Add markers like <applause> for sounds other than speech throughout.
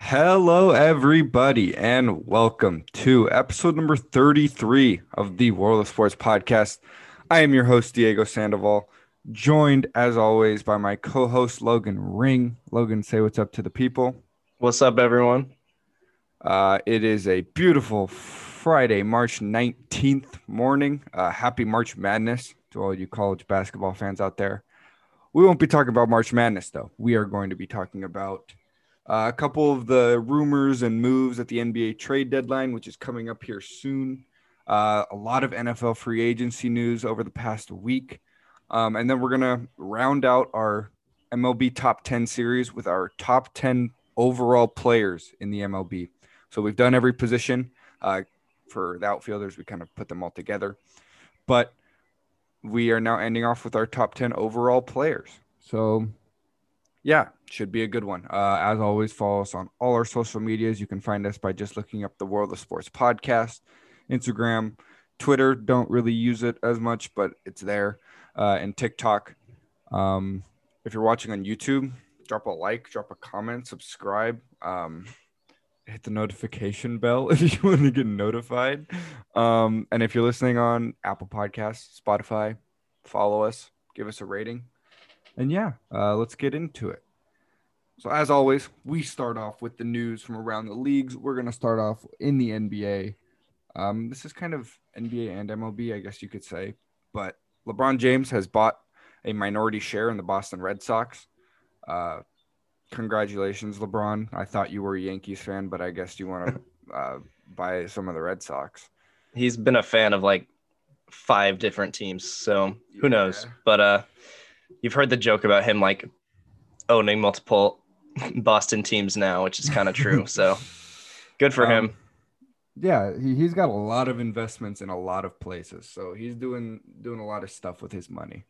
Hello, everybody, and welcome to episode number 33 of the World of Sports podcast. I am your host, Diego Sandoval, joined as always by my co host, Logan Ring. Logan, say what's up to the people. What's up, everyone? Uh, it is a beautiful Friday, March 19th morning. Uh, happy March Madness to all you college basketball fans out there. We won't be talking about March Madness, though. We are going to be talking about uh, a couple of the rumors and moves at the NBA trade deadline, which is coming up here soon. Uh, a lot of NFL free agency news over the past week. Um, and then we're going to round out our MLB top 10 series with our top 10 overall players in the MLB. So we've done every position. Uh, for the outfielders, we kind of put them all together. But we are now ending off with our top 10 overall players. So yeah, should be a good one. Uh, as always, follow us on all our social medias. You can find us by just looking up the World of Sports podcast, Instagram, Twitter. Don't really use it as much, but it's there, uh, and TikTok. Um, if you're watching on YouTube, drop a like, drop a comment, subscribe. Um, hit the notification bell <laughs> if you want to get notified. Um, and if you're listening on Apple Podcasts, Spotify, follow us, give us a rating. And yeah, uh, let's get into it. So, as always, we start off with the news from around the leagues. We're going to start off in the NBA. Um, this is kind of NBA and MLB, I guess you could say. But LeBron James has bought a minority share in the Boston Red Sox. Uh, congratulations, LeBron. I thought you were a Yankees fan, but I guess you want to <laughs> uh, buy some of the Red Sox. He's been a fan of like five different teams, so who yeah. knows? But uh, you've heard the joke about him like owning multiple <laughs> Boston teams now, which is kind of true. so good for <laughs> um, him. Yeah, he, he's got a lot of investments in a lot of places. So he's doing doing a lot of stuff with his money.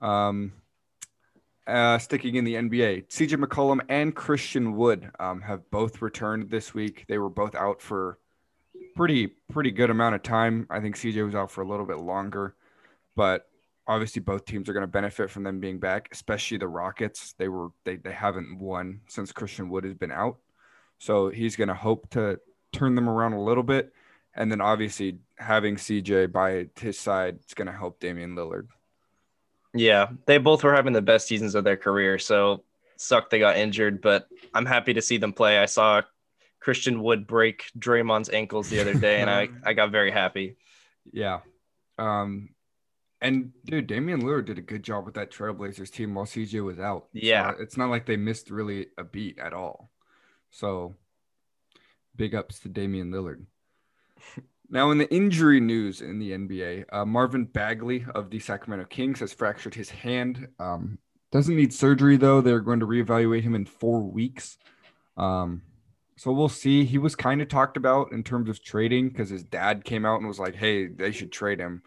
Um uh, sticking in the NBA, CJ McCollum and Christian Wood um, have both returned this week. They were both out for pretty pretty good amount of time. I think CJ was out for a little bit longer, but obviously both teams are going to benefit from them being back, especially the Rockets. They were they they haven't won since Christian Wood has been out. So he's going to hope to turn them around a little bit and then obviously having CJ by his side is going to help Damian Lillard. Yeah, they both were having the best seasons of their career, so sucked they got injured, but I'm happy to see them play. I saw Christian Wood break Draymond's ankles the other day and I <laughs> I got very happy. Yeah. Um and dude, Damian Lillard did a good job with that Trailblazers team while CJ was out. Yeah. So it's not like they missed really a beat at all. So big ups to Damian Lillard. <laughs> now, in the injury news in the NBA, uh, Marvin Bagley of the Sacramento Kings has fractured his hand. Um, doesn't need surgery, though. They're going to reevaluate him in four weeks. Um, so we'll see. He was kind of talked about in terms of trading because his dad came out and was like, hey, they should trade him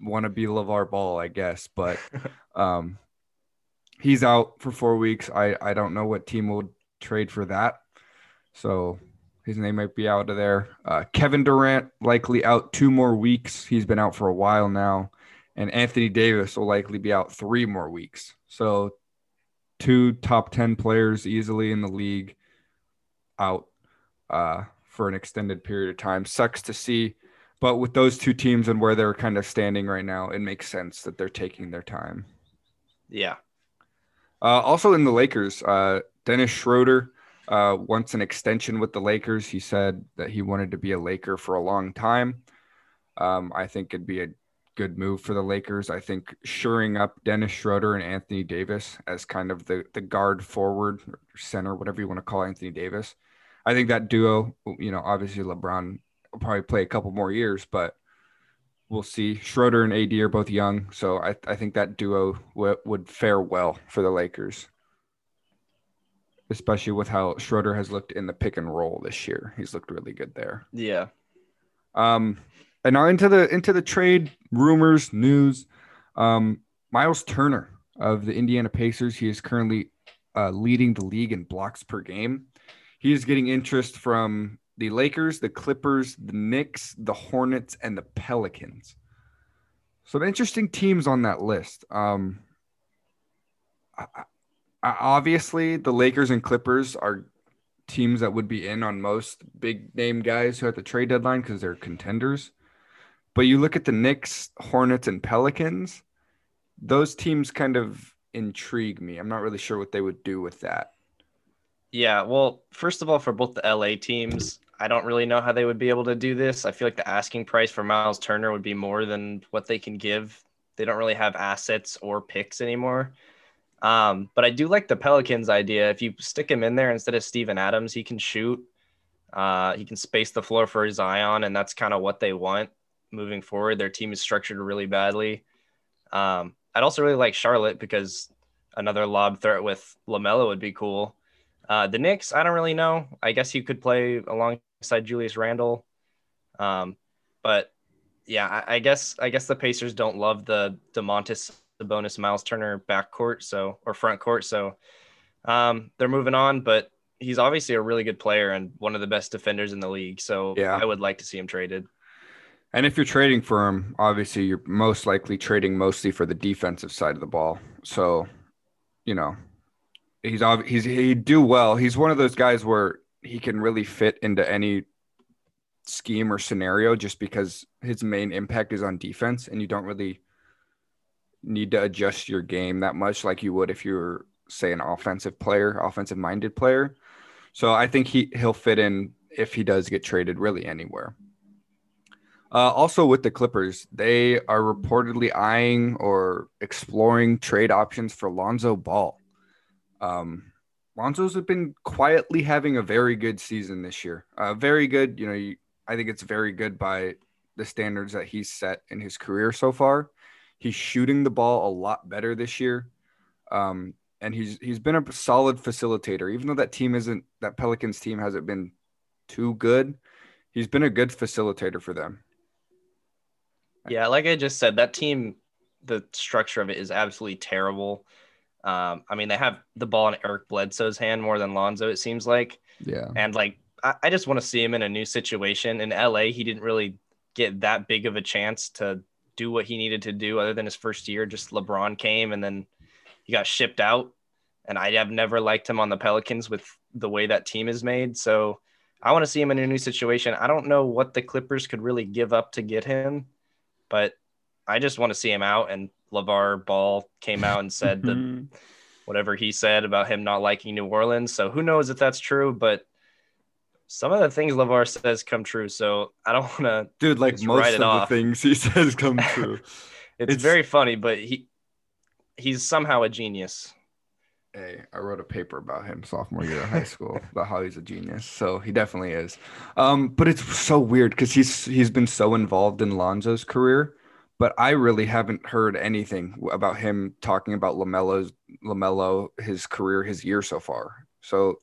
want to be LeVar Ball, I guess, but <laughs> um, he's out for four weeks. I, I don't know what team will trade for that. So his name might be out of there. Uh, Kevin Durant likely out two more weeks. He's been out for a while now. And Anthony Davis will likely be out three more weeks. So two top 10 players easily in the league out uh, for an extended period of time. Sucks to see but with those two teams and where they're kind of standing right now, it makes sense that they're taking their time. Yeah. Uh, also in the Lakers, uh, Dennis Schroeder uh, wants an extension with the Lakers. He said that he wanted to be a Laker for a long time. Um, I think it'd be a good move for the Lakers. I think shoring up Dennis Schroeder and Anthony Davis as kind of the the guard forward or center, whatever you want to call Anthony Davis. I think that duo, you know, obviously LeBron will probably play a couple more years, but we'll see. Schroeder and AD are both young, so I, I think that duo w- would fare well for the Lakers, especially with how Schroeder has looked in the pick and roll this year. He's looked really good there. Yeah. Um, and now into the into the trade rumors news. Um, Miles Turner of the Indiana Pacers. He is currently uh, leading the league in blocks per game. He is getting interest from the Lakers, the Clippers, the Knicks, the Hornets, and the Pelicans. Some interesting teams on that list. Um, I, I, obviously, the Lakers and Clippers are teams that would be in on most big name guys who at the trade deadline because they're contenders. But you look at the Knicks, Hornets, and Pelicans, those teams kind of intrigue me. I'm not really sure what they would do with that. Yeah, well, first of all, for both the LA teams, I don't really know how they would be able to do this. I feel like the asking price for Miles Turner would be more than what they can give. They don't really have assets or picks anymore. Um, but I do like the Pelicans idea. If you stick him in there instead of Steven Adams, he can shoot. Uh, he can space the floor for Zion, and that's kind of what they want moving forward. Their team is structured really badly. Um, I'd also really like Charlotte because another lob threat with LaMelo would be cool. Uh, the Knicks, I don't really know. I guess he could play alongside Julius Randle. Um, but yeah, I, I, guess I guess the Pacers don't love the Domantas Sabonis Miles Turner backcourt, so or front court, so um, they're moving on. But he's obviously a really good player and one of the best defenders in the league. So yeah. I would like to see him traded. And if you're trading for him, obviously you're most likely trading mostly for the defensive side of the ball. So, you know, he's he's he do well. He's one of those guys where he can really fit into any scheme or scenario just because his main impact is on defense and you don't really need to adjust your game that much like you would if you were say an offensive player, offensive minded player. So I think he he'll fit in if he does get traded really anywhere. Uh, also, with the Clippers, they are reportedly eyeing or exploring trade options for Lonzo Ball. Um, Lonzo's have been quietly having a very good season this year. Uh, very good. You know, you, I think it's very good by the standards that he's set in his career so far. He's shooting the ball a lot better this year. Um, and he's he's been a solid facilitator, even though that team isn't that Pelicans team hasn't been too good. He's been a good facilitator for them. Yeah, like I just said, that team, the structure of it is absolutely terrible. Um, I mean, they have the ball in Eric Bledsoe's hand more than Lonzo, it seems like. Yeah. And like, I, I just want to see him in a new situation. In LA, he didn't really get that big of a chance to do what he needed to do other than his first year. Just LeBron came and then he got shipped out. And I have never liked him on the Pelicans with the way that team is made. So I want to see him in a new situation. I don't know what the Clippers could really give up to get him but I just want to see him out. And LeVar Ball came out and said that mm-hmm. <laughs> whatever he said about him not liking New Orleans. So who knows if that's true, but some of the things LeVar says come true. So I don't want to dude like most of off. the things he <laughs> says come true. <laughs> it's, it's very funny, but he he's somehow a genius. Hey, I wrote a paper about him sophomore year of high school about how he's a genius. So he definitely is. Um, but it's so weird because he's he's been so involved in Lonzo's career, but I really haven't heard anything about him talking about Lamelo's Lamelo, his career, his year so far. So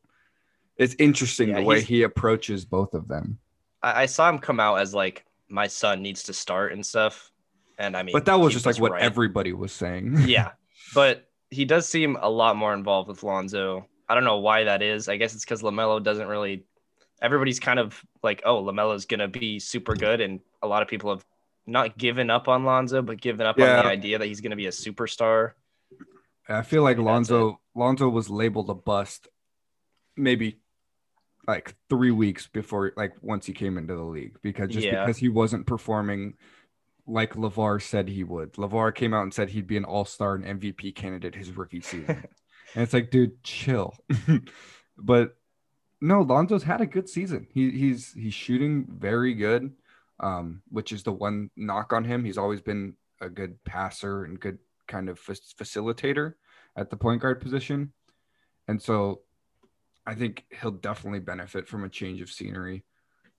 it's interesting yeah, the way he approaches both of them. I, I, saw him come out as like my son needs to start and stuff. And I mean, but that was just was like what right. everybody was saying. <laughs> yeah. But he does seem a lot more involved with Lonzo. I don't know why that is. I guess it's because Lamelo doesn't really. Everybody's kind of like, oh, Lamelo's gonna be super good, and a lot of people have not given up on Lonzo, but given up yeah. on the idea that he's gonna be a superstar. I feel like Lonzo Lonzo was labeled a bust, maybe like three weeks before, like once he came into the league, because just yeah. because he wasn't performing like LeVar said he would. LeVar came out and said he'd be an all star and MVP candidate his rookie season. <laughs> and it's like, dude, chill. <laughs> but no, Lonzo's had a good season. He, he's he's shooting very good, um, which is the one knock on him. He's always been a good passer and good kind of facilitator at the point guard position. And so I think he'll definitely benefit from a change of scenery.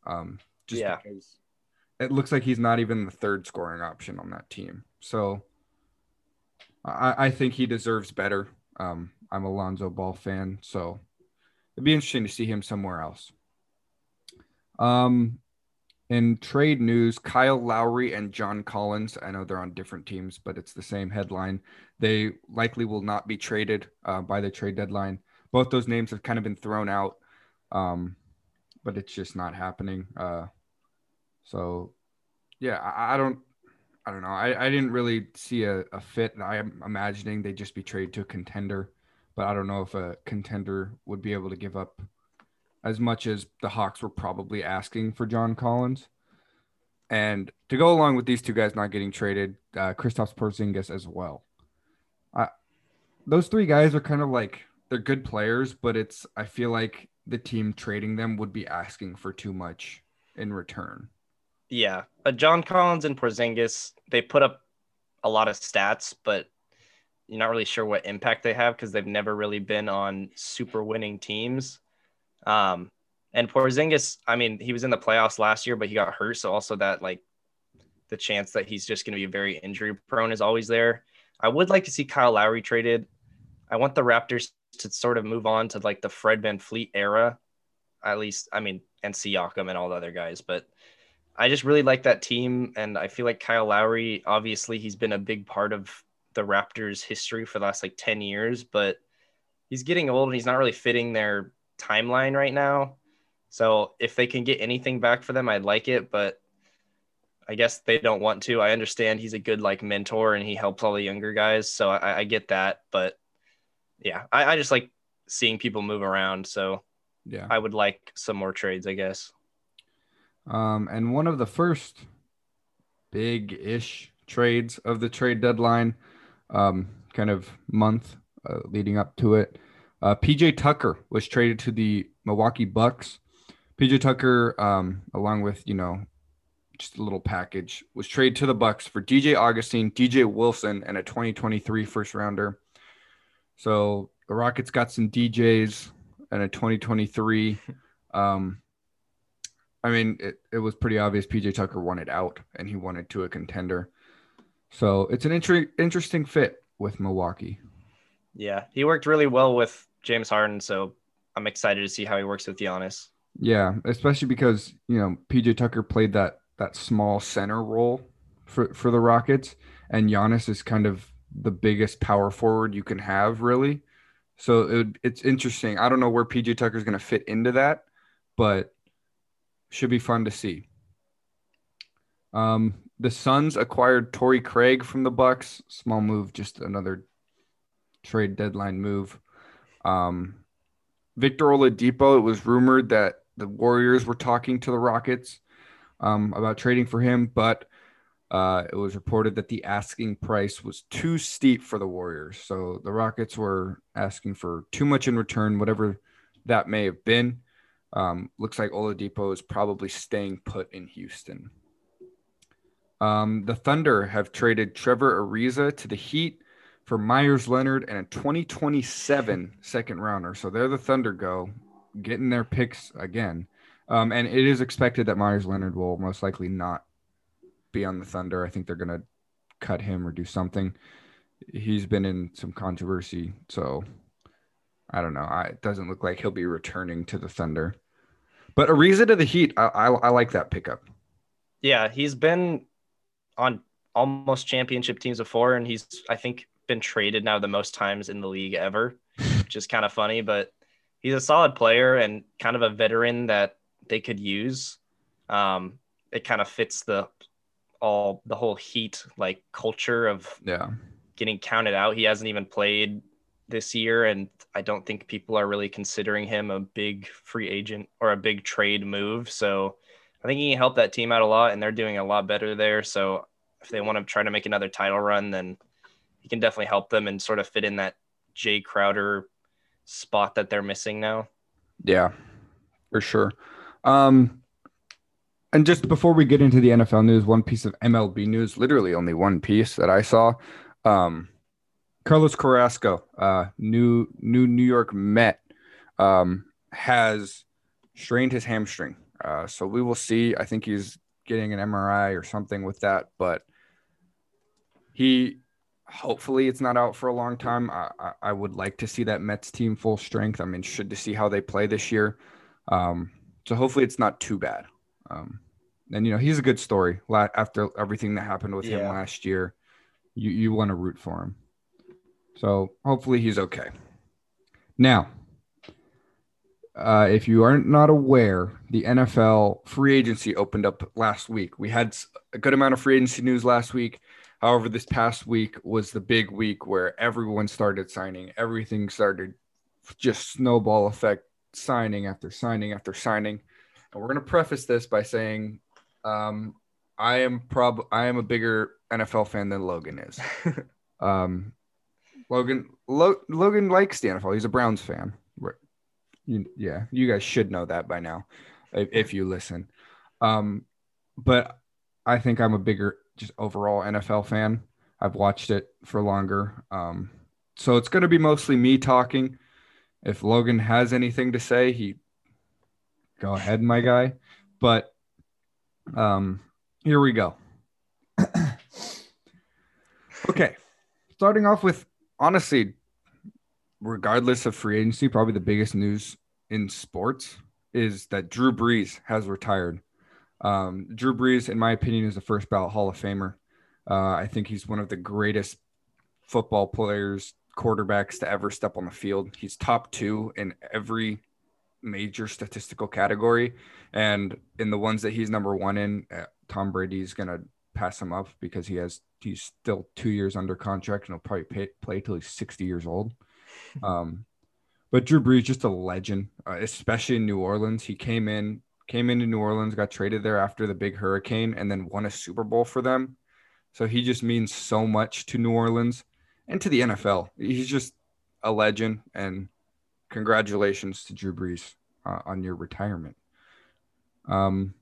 Um, just yeah. because it looks like he's not even the third scoring option on that team. So I, I think he deserves better. Um, I'm a Lonzo Ball fan, so it'd be interesting to see him somewhere else. Um, in trade news, Kyle Lowry and John Collins, I know they're on different teams, but it's the same headline. They likely will not be traded uh, by the trade deadline. Both those names have kind of been thrown out, um, but it's just not happening. Uh, so, yeah, I, I don't, I don't know. I, I didn't really see a, a fit. I am imagining they'd just be traded to a contender, but I don't know if a contender would be able to give up as much as the Hawks were probably asking for John Collins. And to go along with these two guys not getting traded, uh, Kristaps Porzingis as well. Those three guys are kind of like they're good players, but it's I feel like the team trading them would be asking for too much in return. Yeah, John Collins and Porzingis they put up a lot of stats, but you're not really sure what impact they have because they've never really been on super winning teams. Um, and Porzingis, I mean, he was in the playoffs last year, but he got hurt. So also that like the chance that he's just going to be very injury prone is always there. I would like to see Kyle Lowry traded. I want the Raptors to sort of move on to like the Fred VanVleet era, at least. I mean, and Siakam and all the other guys, but I just really like that team. And I feel like Kyle Lowry, obviously, he's been a big part of the Raptors' history for the last like 10 years, but he's getting old and he's not really fitting their timeline right now. So if they can get anything back for them, I'd like it, but I guess they don't want to. I understand he's a good like mentor and he helps all the younger guys, so I, I get that. But yeah, I, I, just like seeing people move around. So yeah, I would like some more trades, I guess. Um, and one of the first big-ish trades of the trade deadline, um, kind of month uh, leading up to it, uh, PJ Tucker was traded to the Milwaukee Bucks. PJ Tucker, um, along with you know, just a little package, was traded to the Bucks for DJ Augustin, DJ Wilson, and a 2023 first rounder. So the Rockets got some DJs and a 2023. Um, I mean, it, it was pretty obvious PJ Tucker wanted out and he wanted to a contender. So it's an inter- interesting fit with Milwaukee. Yeah, he worked really well with James Harden, so I'm excited to see how he works with Giannis. Yeah, especially because you know PJ Tucker played that that small center role for for the Rockets, and Giannis is kind of the biggest power forward you can have, really. So it, it's interesting. I don't know where PJ Tucker is going to fit into that, but should be fun to see. Um, the Suns acquired Torrey Craig from the Bucks. Small move, just another trade deadline move. Um, Victor Oladipo, it was rumored that the Warriors were talking to the Rockets um, about trading for him, but uh, it was reported that the asking price was too steep for the Warriors. So the Rockets were asking for too much in return, whatever that may have been. Um, looks like Oladipo is probably staying put in Houston. Um, the Thunder have traded Trevor Ariza to the Heat for Meyers Leonard and a 2027 second rounder. So they're the Thunder go, getting their picks again. Um, and it is expected that Meyers Leonard will most likely not be on the Thunder. I think they're going to cut him or do something. He's been in some controversy. So I don't know. I, it doesn't look like he'll be returning to the Thunder. But Ariza to the Heat, I, I, I like that pickup. Yeah, he's been on almost championship teams before, and he's, I think, been traded now the most times in the league ever, <laughs> which is kind of funny, but he's a solid player and kind of a veteran that they could use. Um, it kind of fits the all the whole heat like culture of yeah getting counted out. He hasn't even played this year, and I don't think people are really considering him a big free agent or a big trade move. So I think he can help that team out a lot, and they're doing a lot better there. So if they want to try to make another title run, then he can definitely help them and sort of fit in that Jae Crowder spot that they're missing now. Yeah, for sure. Um, and just before we get into the NFL news, one piece of MLB news, literally only one piece that I saw. Um, Carlos Carrasco, uh, new new New York Met, um, has strained his hamstring. Uh, so we will see. I think he's getting an MRI or something with that, but he hopefully it's not out for a long time. I, I, I, would like to see that Mets team full strength. I'm interested to see how they play this year. Um, so hopefully it's not too bad. Um, and you know he's a good story. After everything that happened with yeah. him last year, you you want to root for him. So hopefully he's okay. Now, uh, if you are not aware, the NFL free agency opened up last week. We had a good amount of free agency news last week. However, this past week was the big week where everyone started signing. Everything started just snowball effect signing after signing after signing. And we're going to preface this by saying um, I am prob I am a bigger NFL fan than Logan is. <laughs> um, Logan Lo- Logan likes the NFL. He's a Browns fan. You, yeah, you guys should know that by now if, if you listen. Um, but I think I'm a bigger just overall NFL fan. I've watched it for longer. Um, so it's going to be mostly me talking. If Logan has anything to say, he go ahead, my guy. But um, here we go. <coughs> okay, starting off with honestly, regardless of free agency, probably the biggest news in sports is that Drew Brees has retired. Um, Drew Brees, in my opinion, is the first ballot Hall of Famer. Uh, I think he's one of the greatest football players, quarterbacks to ever step on the field. He's top two in every major statistical category. And in the ones that he's number one in, uh, Tom Brady's going to pass him up because he has he's still two years under contract and he'll probably pay, play till he's 60 years old. <laughs> Um, but Drew Brees just a legend, uh, especially in New Orleans. He came in, came into New Orleans, got traded there after the big hurricane, and then won a Super Bowl for them. So he just means so much to New Orleans and to the NFL. He's just a legend, and congratulations to Drew Brees uh, on your retirement. Um,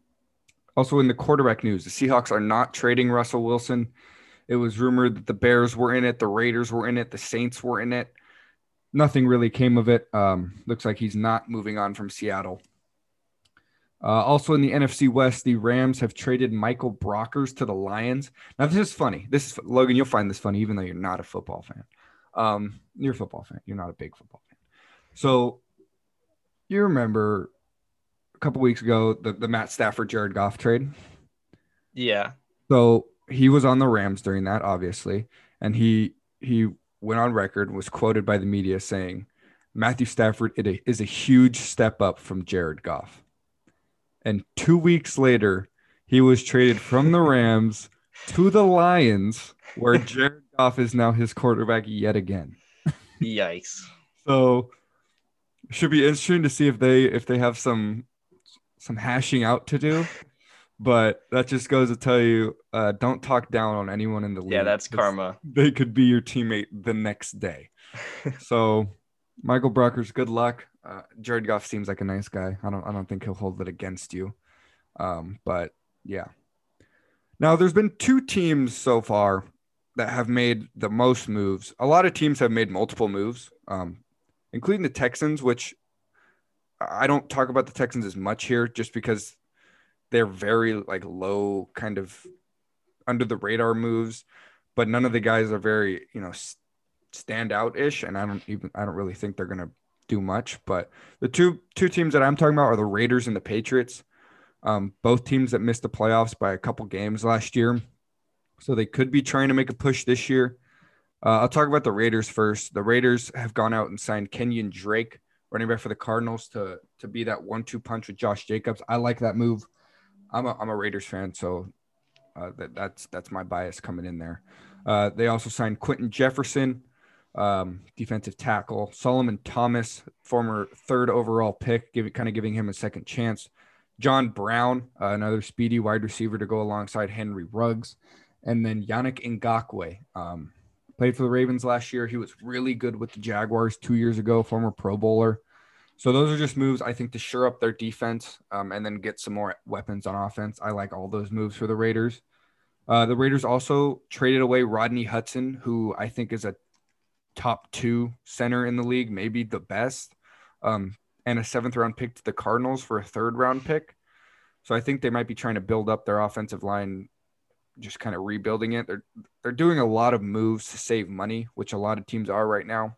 also, in the quarterback news, the Seahawks are not trading Russell Wilson. It was rumored that the Bears were in it, the Raiders were in it, the Saints were in it nothing really came of it. Um, looks like he's not moving on from Seattle. Uh, also in the NFC West, the Rams have traded Michael Brockers to the Lions. Now this is funny. This is Logan. You'll find this funny, even though you're not a football fan. Um, you're a football fan. You're not a big football fan. So you remember a couple weeks ago the, the Matt Stafford Jared Goff trade. Yeah. So he was on the Rams during that, obviously, and he he went on record was quoted by the media saying Matthew Stafford is a huge step up from Jared Goff. And two weeks later, he was traded from the Rams to the Lions, where <laughs> Jared Goff is now his quarterback yet again. Yikes. so should be interesting to see if they if they have some some hashing out to do. But that just goes to tell you, uh, don't talk down on anyone in the league. Yeah, that's karma. They could be your teammate the next day. <laughs> so, Michael Brockers, good luck. Uh, Jared Goff seems like a nice guy. I don't, I don't think he'll hold it against you. Um, but yeah. Now, there's been two teams so far that have made the most moves. A lot of teams have made multiple moves, um, including the Texans, which I don't talk about the Texans as much here just because they're very like low kind of under the radar moves, but none of the guys are very, you know, stand out ish. And I don't even, I don't really think they're to do much. But the two, two teams that I'm talking about are the Raiders and the Patriots. Um, both teams that missed the playoffs by a couple games last year. So they could be trying to make a push this year. Uh, I'll talk about the Raiders first. The Raiders have gone out and signed Kenyan Drake, running back for the Cardinals, to to be that one-two punch with Josh Jacobs. I like that move. I'm a, I'm a Raiders fan, so uh, that, that's that's my bias coming in there. Uh, they also signed Quinton Jefferson, um, defensive tackle, Solomon Thomas, former third overall pick, give, kind of giving him a second chance. John Brown, uh, another speedy wide receiver to go alongside Henry Ruggs, and then Yannick Ngakoue. Um, played for the Ravens last year. He was really good with the Jaguars two years ago, former Pro Bowler. So those are just moves I think to shore up their defense um, and then get some more weapons on offense. I like all those moves for the Raiders. Uh, the Raiders also traded away Rodney Hudson, who I think is a top two center in the league, maybe the best, um, and a seventh round pick to the Cardinals for a third round pick. So I think they might be trying to build up their offensive line, just kind of rebuilding it. They're they're doing a lot of moves to save money, which a lot of teams are right now.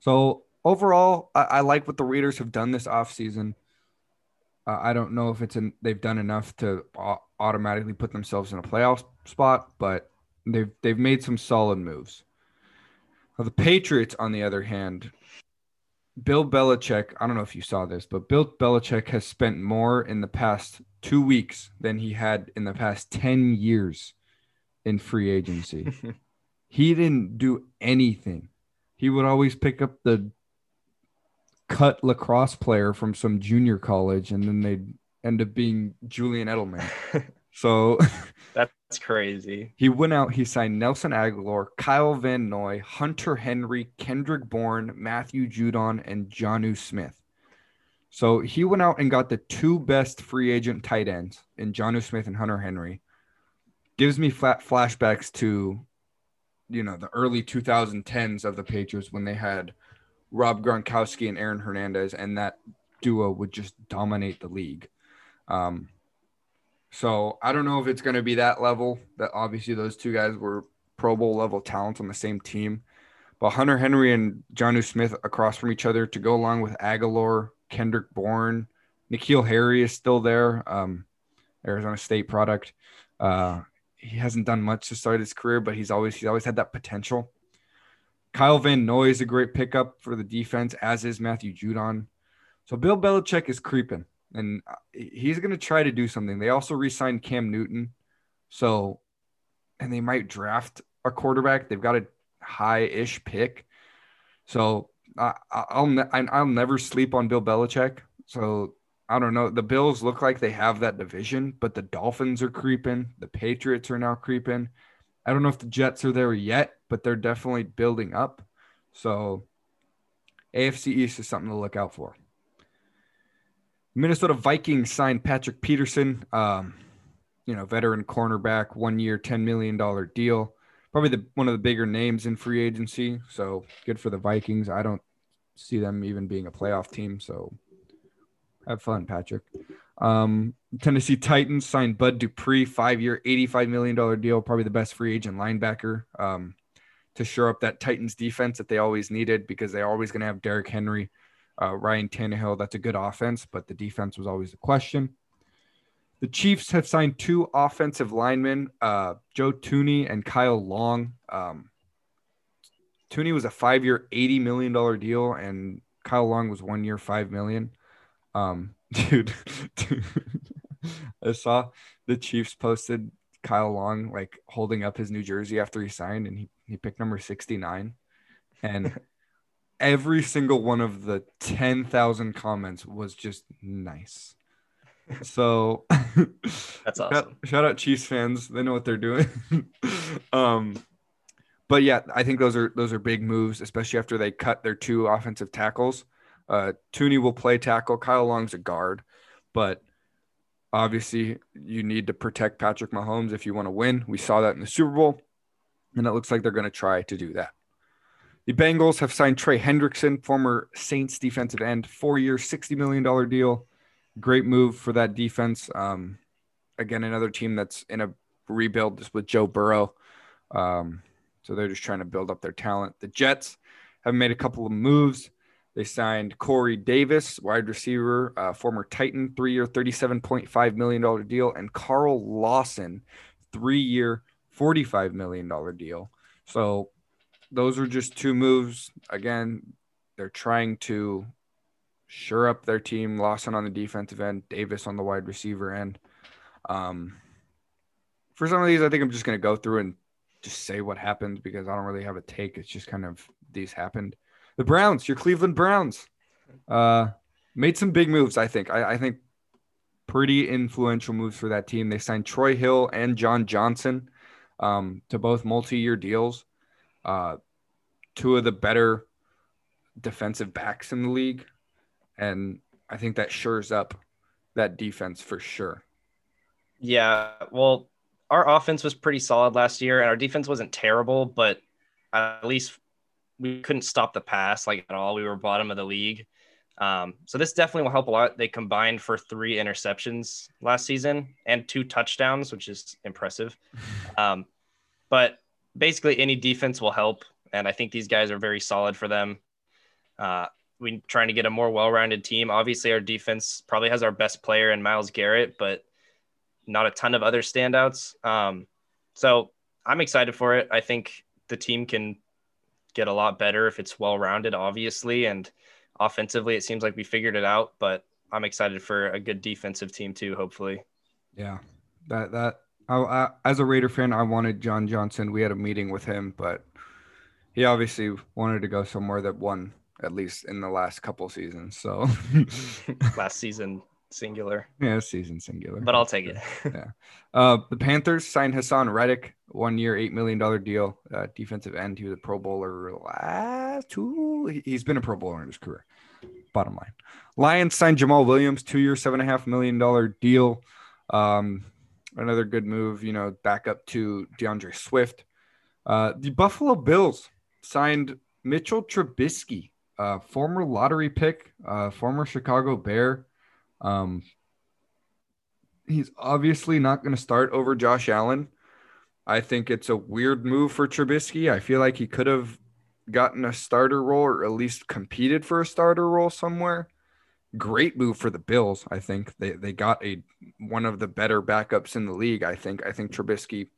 So overall, I, I, like what the Raiders have done this offseason. Uh, I don't know if it's in, they've done enough to automatically put themselves in a playoff spot, but they've they've made some solid moves. Now, the Patriots, on the other hand, Bill Belichick, I don't know if you saw this, but Bill Belichick has spent more in the past two weeks than he had in the past 10 years in free agency. <laughs> he didn't do anything. He would always pick up the cut lacrosse player from some junior college, and then they'd end up being Julian Edelman. <laughs> so <laughs> that's crazy. He went out, he signed Nelson Agholor, Kyle Van Noy, Hunter Henry, Kendrick Bourne, Matthew Judon, and Jonnu Smith. So he went out and got the two best free agent tight ends in Jonnu Smith and Hunter Henry. Gives me flat flashbacks to, you know, the early 2010s of the Patriots when they had Rob Gronkowski and Aaron Hernandez, and that duo would just dominate the league. Um, so I don't know if it's going to be that level. That obviously those two guys were Pro Bowl level talents on the same team, but Hunter Henry and Jonnu Smith across from each other to go along with Agholor, Kendrick Bourne, N'Keal Harry is still there. Um, Arizona State product. Uh, he hasn't done much to start his career, but he's always he's always had that potential. Kyle Van Noy is a great pickup for the defense, as is Matthew Judon. So Bill Belichick is creeping, and uh, he's going to try to do something. They also re-signed Cam Newton, so and they might draft a quarterback. They've got a high-ish pick, so I, I'll I'll never sleep on Bill Belichick. So I don't know. The Bills look like they have that division, but the Dolphins are creeping. The Patriots are now creeping. I don't know if the Jets are there yet, but they're definitely building up. So AFC East is something to look out for. Minnesota Vikings signed Patrick Peterson, um, you know, veteran cornerback, one year, $10 million deal. Probably the one of the bigger names in free agency. So good for the Vikings. I don't see them even being a playoff team. So have fun, Patrick. Um, Tennessee Titans signed Bud Dupree, five year, $85 million deal, probably the best free agent linebacker um, to shore up that Titans defense that they always needed because they're always going to have Derrick Henry, uh, Ryan Tannehill. That's a good offense, but the defense was always a question. The Chiefs have signed two offensive linemen, uh, Joe Thuney and Kyle Long. Um, Thuney was a five year, $80 million deal, and Kyle Long was one year, 5 million. Um, <laughs> dude, dude, <laughs> I saw the Chiefs posted Kyle Long like holding up his New Jersey after he signed, and he, he picked number 69. And <laughs> every single one of the 10,000 comments was just nice. So <laughs> that's awesome. Shout, shout, out Chiefs fans. They know what they're doing. <laughs> um, but yeah, I think those are those are big moves, especially after they cut their two offensive tackles. Uh, Thuney will play tackle. Kyle Long's a guard, but obviously you need to protect Patrick Mahomes if you want to win. We saw that in the Super Bowl, and it looks like they're going to try to do that. The Bengals have signed Trey Hendrickson, former Saints defensive end, four-year, $60 million deal. Great move for that defense. Um, again, another team that's in a rebuild just with Joe Burrow. Um, so they're just trying to build up their talent. The Jets have made a couple of moves. They signed Corey Davis, wide receiver, uh, former Titan, three year, $37.5 million deal, and Carl Lawson, three year, $45 million deal. So those are just two moves. Again, they're trying to shore up their team. Lawson on the defensive end, Davis on the wide receiver end. Um, for some of these, I think I'm just going to go through and just say what happened because I don't really have a take. It's just kind of these happened the Browns, your Cleveland Browns, uh, made some big moves. I think. I, I, think pretty influential moves for that team. They signed Troy Hill and John Johnson um, to both multi-year deals. Uh, two of the better defensive backs in the league, and I think that shores up that defense for sure. Yeah, well, our offense was pretty solid last year, and our defense wasn't terrible, but at least we couldn't stop the pass like at all. We were bottom of the league. Um, so this definitely will help a lot. They combined for three interceptions last season and two touchdowns, which is impressive. <laughs> Um, but basically, any defense will help, and I think these guys are very solid for them. Uh, we trying to get a more well-rounded team. Obviously, our defense probably has our best player in Myles Garrett, but not a ton of other standouts. Um, so I'm excited for it. I think the team can get a lot better if it's well rounded, obviously. And offensively, it seems like we figured it out. But I'm excited for a good defensive team too. Hopefully. Yeah, that that I, I, as a Raider fan, I wanted John Johnson. We had a meeting with him, but he obviously wanted to go somewhere that won at least in the last couple seasons. So <laughs> last season singular. Yeah, season singular. But I'll take it. <laughs> yeah. Uh, the Panthers signed Haason Reddick, one year, $8 million deal. Uh, defensive end. He was a Pro Bowler last two. He's been a Pro Bowler in his career. Bottom line. Lions signed Jamaal Williams, two year, $7.5 million deal. Um, another good move, you know, back up to D'Andre Swift. Uh, the Buffalo Bills signed Mitchell Trubisky, uh, former lottery pick, uh, former Chicago Bear. Um, he's obviously not going to start over Josh Allen. I think it's a weird move for Trubisky. I feel like he could have gotten a starter role or at least competed for a starter role somewhere. Great move for the Bills. I think they, they got a one of the better backups in the league. I think I think Trubisky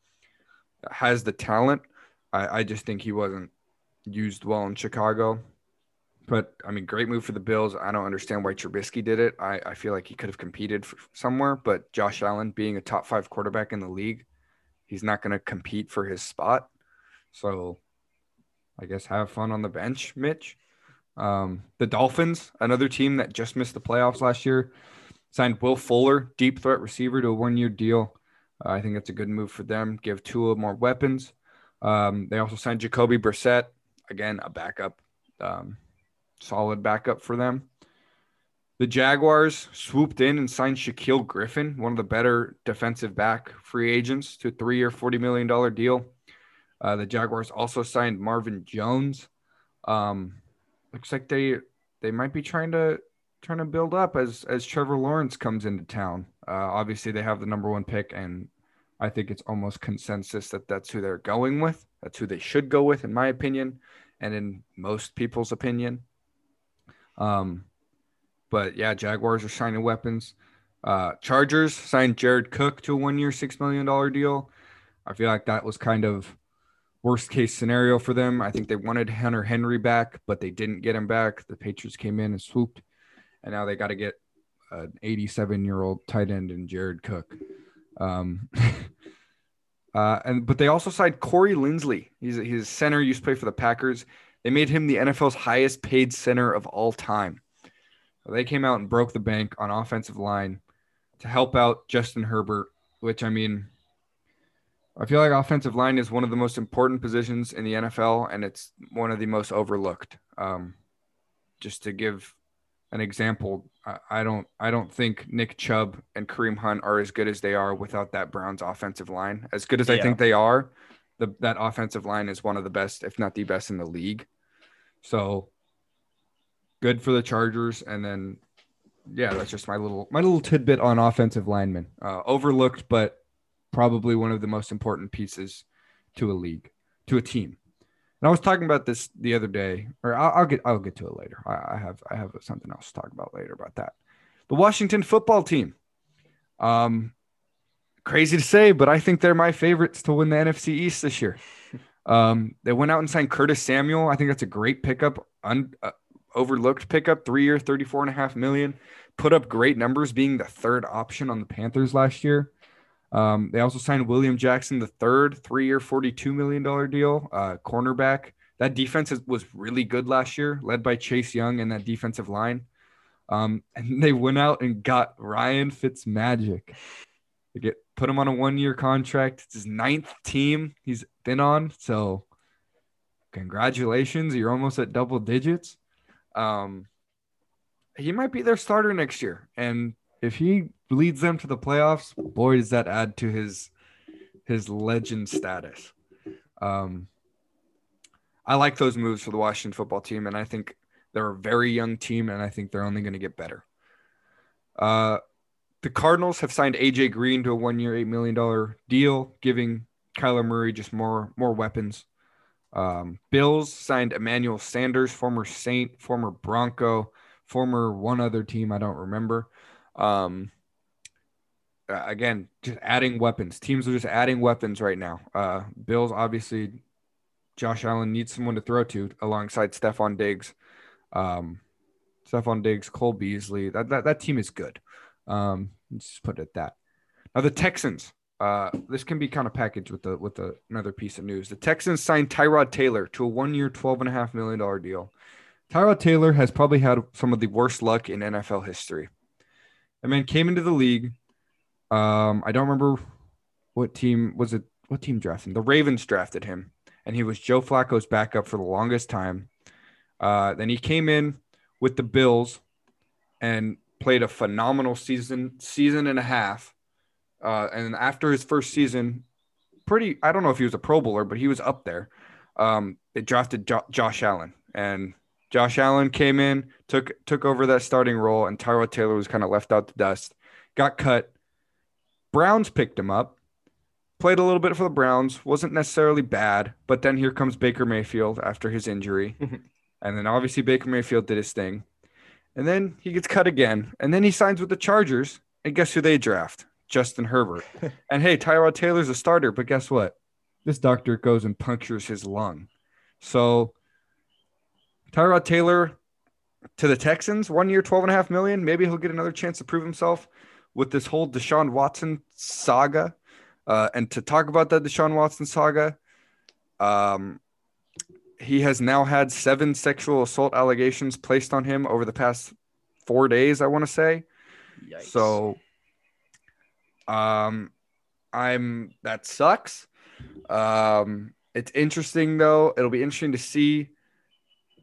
has the talent. I, I just think he wasn't used well in Chicago. But I mean, great move for the Bills. I don't understand why Trubisky did it. I, I feel like he could have competed somewhere, but Josh Allen being a top five quarterback in the league, he's not going to compete for his spot. So I guess have fun on the bench, Mitch. Um, the Dolphins, another team that just missed the playoffs last year, signed Will Fuller, deep threat receiver, to a one year deal. Uh, I think that's a good move for them. Give Tua more weapons. Um, they also signed Jacoby Brissett, again, a backup. Um, solid backup for them. The Jaguars swooped in and signed Shaquill Griffin, one of the better defensive back free agents, to a three year, $40 million deal. Uh, the Jaguars also signed Marvin Jones. Um, looks like they they might be trying to trying to build up as as Trevor Lawrence comes into town. Uh, obviously, they have the number one pick, and I think it's almost consensus that that's who they're going with. That's who they should go with, in my opinion, and in most people's opinion. Um, but yeah, Jaguars are signing weapons. Uh, Chargers signed Jared Cook to a one year, $6 million deal. I feel like that was kind of worst case scenario for them. I think they wanted Hunter Henry back, but they didn't get him back. The Patriots came in and swooped, and now they got to get an 87 year old tight end in Jared Cook. Um, <laughs> uh, and but they also signed Corey Linsley. He's he's center. Used to play for the Packers. They made him the NFL's highest paid center of all time. They came out and broke the bank on offensive line to help out Justin Herbert, which I mean, I feel like offensive line is one of the most important positions in the NFL, and it's one of the most overlooked. Um, just to give an example, I don't I don't think Nick Chubb and Kareem Hunt are as good as they are without that Browns offensive line. As good as yeah. I think they are, the that offensive line is one of the best, if not the best, in the league. So good for the Chargers. And then, yeah, that's just my little my little tidbit on offensive linemen. Uh, overlooked, but probably one of the most important pieces to a league, to a team. And I was talking about this the other day, or I'll, I'll get I'll get to it later. I, I, have I have something else to talk about later about that. The Washington football team. Um, crazy to say, but I think they're my favorites to win the NFC East this year. <laughs> Um, they went out and signed Curtis Samuel. I think that's a great pickup, un, uh, overlooked pickup, three year, 34 and a half million. Put up great numbers being the third option on the Panthers last year. Um, they also signed William Jackson, the third, three year, $42 million deal, uh, cornerback. That defense was really good last year, led by Chase Young and that defensive line. Um, and <laughs> they went out and got Ryan Fitzmagic. They get put him on a one year contract. It's his ninth team he's been on. So congratulations. You're almost at double digits. Um, he might be their starter next year. And if he leads them to the playoffs, boy, does that add to his his legend status. Um, I like those moves for the Washington football team, and I think they're a very young team, and I think they're only going to get better. Uh, the Cardinals have signed AJ Green to a one-year, eight million dollar deal, giving Kyler Murray just more more weapons. Um, Bills signed Emmanuel Sanders, former Saint, former Bronco, former one other team I don't remember. Um, again, just adding weapons. Teams are just adding weapons right now. Uh, Bills obviously, Josh Allen needs someone to throw to alongside Stefon Diggs. Um, Stefon Diggs, Cole Beasley. That, that that team is good. Um, let's just put it at that. Now the Texans. Uh, this can be kind of packaged with the with the, another piece of news. The Texans signed Tyrod Taylor to a one-year, twelve and a half million dollar deal. Tyrod Taylor has probably had some of the worst luck in NFL history. I man came into the league. Um, I don't remember what team was it. What team drafted him? The Ravens drafted him, and he was Joe Flacco's backup for the longest time. Uh, then he came in with the Bills and played a phenomenal season, season and a half. Uh, and after his first season, pretty, I don't know if he was a Pro Bowler, but he was up there. Um, they drafted jo- Josh Allen, and Josh Allen came in, took took over that starting role, and Tyrod Taylor was kind of left out to dust. Got cut. Browns picked him up, played a little bit for the Browns, wasn't necessarily bad, but then here comes Baker Mayfield after his injury. <laughs> and then obviously Baker Mayfield did his thing. And then he gets cut again. And then he signs with the Chargers. And guess who they draft? Justin Herbert. <laughs> and hey, Tyrod Taylor's a starter, but guess what? This doctor goes and punctures his lung. So Tyrod Taylor to the Texans, one year, 12 and a half million. Maybe he'll get another chance to prove himself with this whole Deshaun Watson saga. Uh, and to talk about that Deshaun Watson saga, um, he has now had seven sexual assault allegations placed on him over the past four days, I want to say. Yikes. So um I'm that sucks. Um it's interesting though. It'll be interesting to see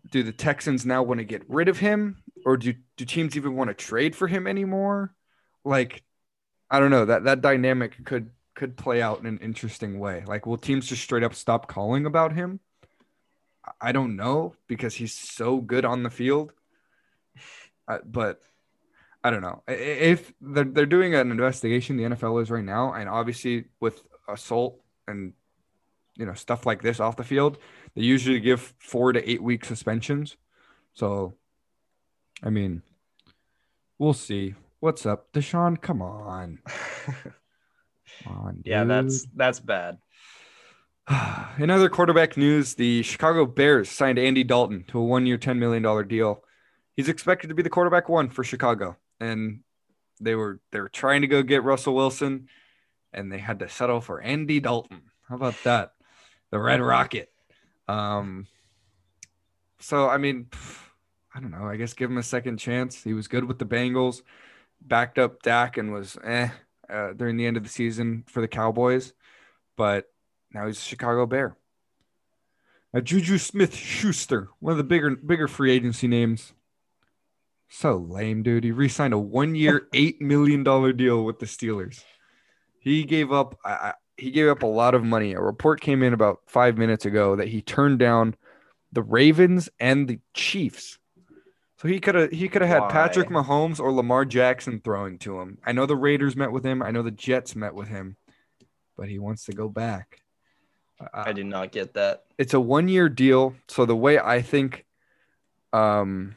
do the Texans now want to get rid of him or do do teams even want to trade for him anymore? Like I don't know. That that dynamic could could play out in an interesting way. Like will teams just straight up stop calling about him? I don't know because he's so good on the field. Uh, but I don't know if they're, they're doing an investigation. The NFL is right now, and obviously with assault and you know stuff like this off the field, they usually give four to eight week suspensions. So, I mean, we'll see. What's up, Deshaun? Come on. Come on <laughs> yeah, that's that's bad. <sighs> In other quarterback news, the Chicago Bears signed Andy Dalton to a one-year, ten million dollar deal. He's expected to be the quarterback one for Chicago, and they were they were trying to go get Russell Wilson, and they had to settle for Andy Dalton. How about that? The Red Rocket. Um. So I mean, I don't know. I guess give him a second chance. He was good with the Bengals, backed up Dak, and was eh uh, during the end of the season for the Cowboys, but now he's a Chicago Bear. Uh, Juju Smith Schuster, one of the bigger bigger free agency names. So lame, dude. He re-signed a one-year, <laughs> eight million dollar deal with the Steelers. He gave up. Uh, he gave up a lot of money. A report came in about five minutes ago that he turned down the Ravens and the Chiefs. So he could have he could have had Patrick Mahomes or Lamar Jackson throwing to him. I know the Raiders met with him. I know the Jets met with him, but he wants to go back. I did not get that. It's a one year deal. So the way I think, um,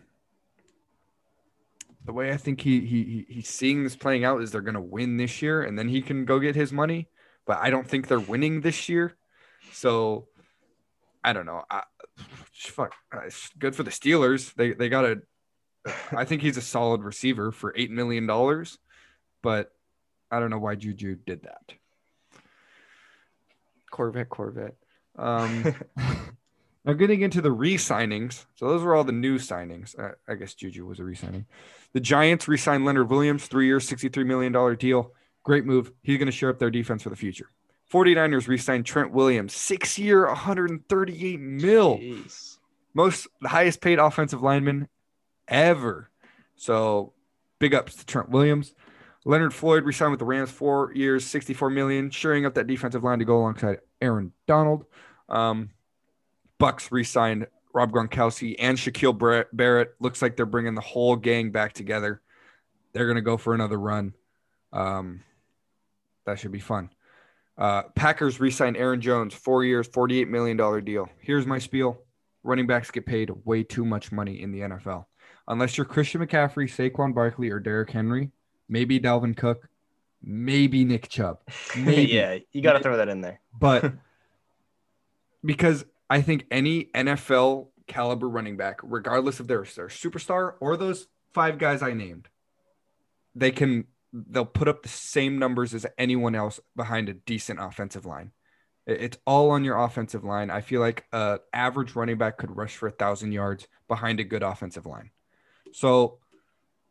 the way I think he he he's seeing this playing out is they're gonna win this year, and then he can go get his money. But I don't think they're winning this year, so I don't know. I, fuck, it's good for the Steelers. They they got a. I think he's a solid receiver for eight million dollars, but I don't know why Juju did that. Corvette, Corvette. Um, <laughs> now getting into the re-signings. So those were all the new signings. Uh, I guess Juju was a re-signing. The Giants re-signed Leonard Williams, three years, $63 million deal. Great move. He's going to share up their defense for the future. 49ers re-signed Trent Williams, six year, 138 mil. Jeez. Most the highest paid offensive lineman ever. So big ups to Trent Williams. Leonard Floyd resigned with the Rams four years, 64 million, shoring up that defensive line to go alongside Aaron Donald. Um, Bucks re-signed Rob Gronkowski and Shaquille Barrett. Looks like they're bringing the whole gang back together. They're to go for another run. Um, that should be fun. Uh, Packers re-signed Aaron Jones, four years, $48 million deal. Here's my spiel. Running backs get paid way too much money in the NFL. Unless you're Christian McCaffrey, Saquon Barkley, or Derrick Henry, maybe Dalvin Cook, maybe Nick Chubb. <laughs> Maybe. yeah, you got to throw that in there. <laughs> But <laughs> because I think any NFL caliber running back, regardless of their, their superstar or those five guys I named, they can they'll put up the same numbers as anyone else behind a decent offensive line. It's all on your offensive line. I feel like an average running back could rush for a thousand yards behind a good offensive line. So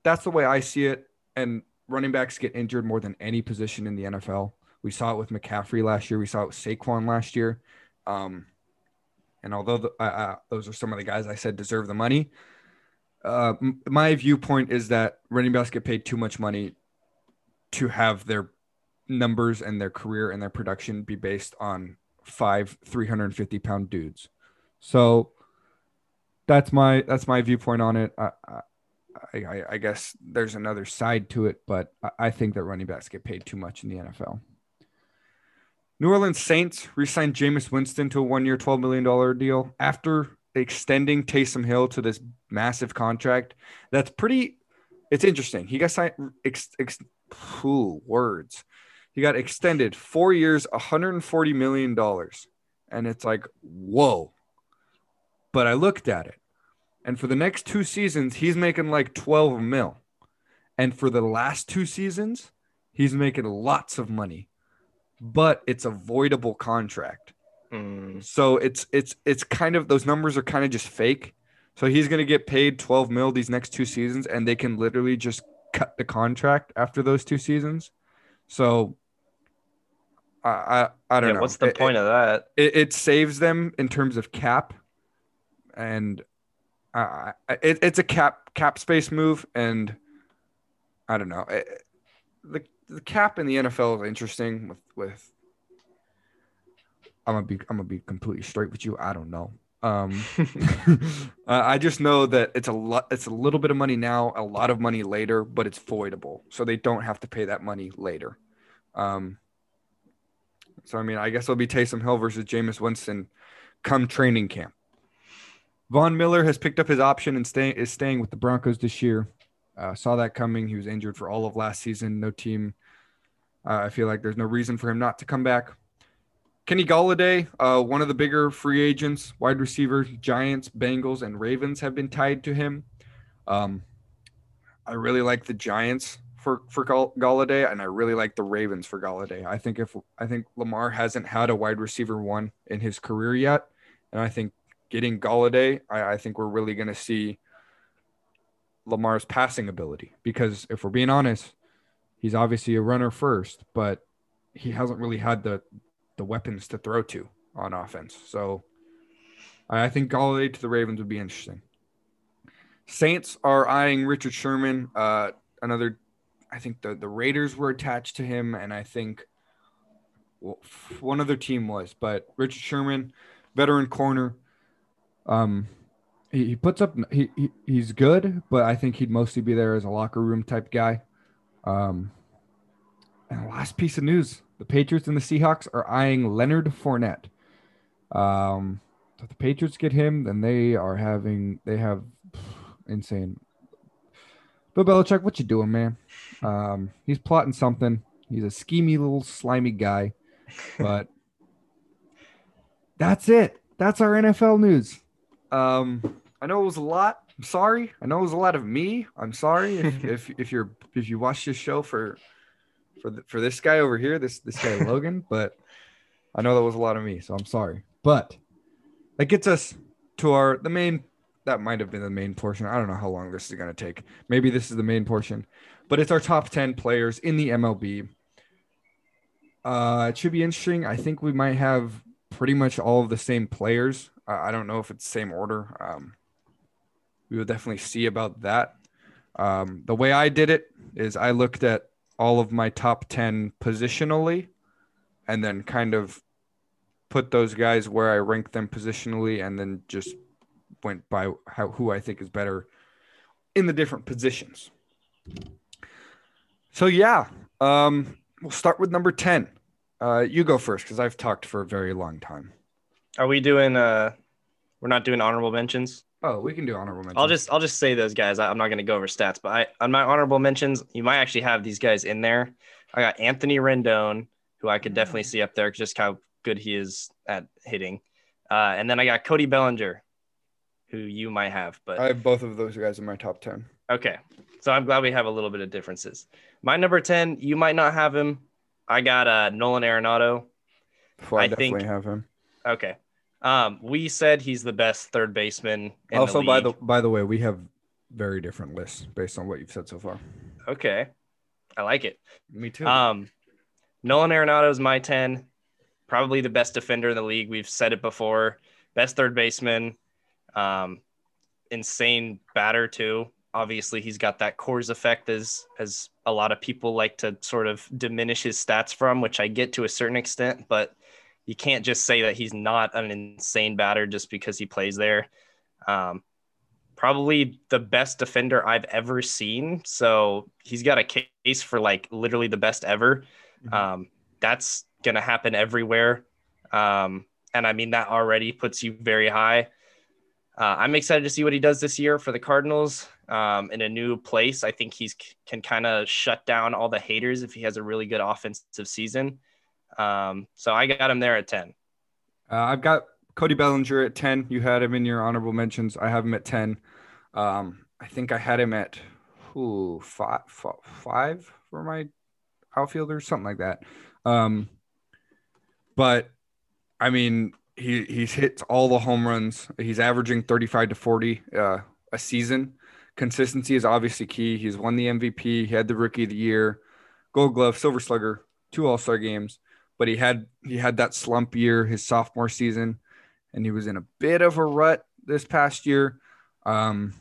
that's the way I see it. And running backs get injured more than any position in the NFL. We saw it with McCaffrey last year. We saw it with Saquon last year. Um, and although the, uh, uh, those are some of the guys I said deserve the money, uh, m- my viewpoint is that running backs get paid too much money to have their numbers and their career and their production be based on five 350 pound dudes. So that's my that's my viewpoint on it. I, I, I, I guess there's another side to it, but I, I think that running backs get paid too much in the NFL. New Orleans Saints re-signed Jameis Winston to a one-year, $12 million deal after extending Taysom Hill to this massive contract. That's pretty. It's interesting. He got signed. Ex, ex, ooh, words. He got extended four years, 140 million dollars, and it's like whoa. But I looked at it, and for the next two seasons, he's making like 12 mil, and for the last two seasons, he's making lots of money, but it's a voidable contract. Mm, So it's it's it's kind of those numbers are kind of just fake. So he's gonna get paid 12 mil these next two seasons, and they can literally just cut the contract after those two seasons. So I I, I don't yeah, know. what's the It- point of that? It, it saves them in terms of cap, and It, it's a cap cap space move, and I don't know. It- the the cap in the NFL is interesting with with. I'm gonna be I'm gonna be completely straight with you. I don't know. Um, <laughs> uh, I just know that it's a lot. It's a little bit of money now, a lot of money later, but it's voidable, so they don't have to pay that money later. Um, so I mean, I guess it'll be Taysom Hill versus Jameis Winston come training camp. Von Miller has picked up his option and stay, is staying with the Broncos this year. Uh, saw that coming. He was injured for all of last season. No team. Uh, I feel like there's no reason for him not to come back. Kenny Golladay, uh, one of the bigger free agents, wide receiver, Giants, Bengals, and Ravens have been tied to him. Um, I really like the Giants for for Golladay, and I really like the Ravens for Golladay. I think if I think Lamar hasn't had a wide receiver one in his career yet, and I think getting Golladay, I, I think we're really going to see Lamar's passing ability. Because if we're being honest, he's obviously a runner first, but he hasn't really had the the weapons to throw to on offense. So I think Golladay to the Ravens would be interesting. Saints are eyeing Richard Sherman. Uh, another, I think the the Raiders were attached to him, and I think well, one other team was, but Richard Sherman, veteran corner. Um, he, he puts up. He, he he's good, but I think he'd mostly be there as a locker room type guy. Um, and last piece of news: the Patriots and the Seahawks are eyeing Leonard Fournette. Um, if the Patriots get him, then they are having they have <sighs> insane. Bill Belichick, what you doing, man? Um, he's plotting something. He's a schemy little slimy guy, but <laughs> that's it. That's our NFL news. Um, I know it was a lot. I'm sorry. I know it was a lot of me. I'm sorry if <laughs> if, if you're if you watch this show for for the, for this guy over here, this this guy <laughs> Logan, but I know that was a lot of me, so I'm sorry. But that gets us to our the main that might have been the main portion. I don't know how long this is going to take. Maybe this is the main portion, but it's our top 10 players in the MLB. Uh, it should be interesting. I think we might have pretty much all of the same players. I don't know if it's the same order. Um, we will definitely see about that. Um, the way I did it is I looked at all of my top 10 positionally and then kind of put those guys where I ranked them positionally and then just went by how, who I think is better in the different positions. So yeah, um, we'll start with number 10. Uh, you go first because I've talked for a very long time. Are we doing? Uh, we're not doing honorable mentions. Oh, we can do honorable mentions. I'll just I'll just say those guys. I, I'm not going to go over stats, but I on my honorable mentions, you might actually have these guys in there. I got Anthony Rendon, who I could definitely see up there, just how good he is at hitting. Uh, and then I got Cody Bellinger, who you might have, but I have both of those guys in my top 10. Okay. So I'm glad we have a little bit of differences. My number 10, you might not have him. I got uh, Nolan Arenado. So I, I definitely think- have him. Okay. Um, we said he's the best third baseman. In also, the by the by the way, we have very different lists based on what you've said so far. okay, I like it. Me too. Um, Nolan Arenado is my 10. Probably the best defender in the league. We've said it before. Best third baseman. Um, insane batter too. Obviously, he's got that Coors effect as as a lot of people like to sort of diminish his stats from, which I get to a certain extent, but you can't just say that he's not an insane batter just because he plays there. Um, probably the best defender I've ever seen. So he's got a case for like literally the best ever. Mhm. Um, that's going to happen everywhere. Um, and I mean, that already puts you very high. Uh, I'm excited to see what he does this year for the Cardinals um, in a new place. I think he's can kind of shut down all the haters if he has a really good offensive season. Um, so I got him there at 10. Uh, I've got Cody Bellinger at 10. You had him in your honorable mentions. I have him at 10. Um, I think I had him at ooh, five, five for my outfielders, something like that. Um, but I mean, he he's hit all the home runs. He's averaging 35 to 40 uh, a season. Consistency is obviously key. He's won the MVP. He had the Rookie of the Year, Gold Glove, Silver Slugger, two All Star games. But he had he had that slump year his sophomore season, and he was in a bit of a rut this past year. Um,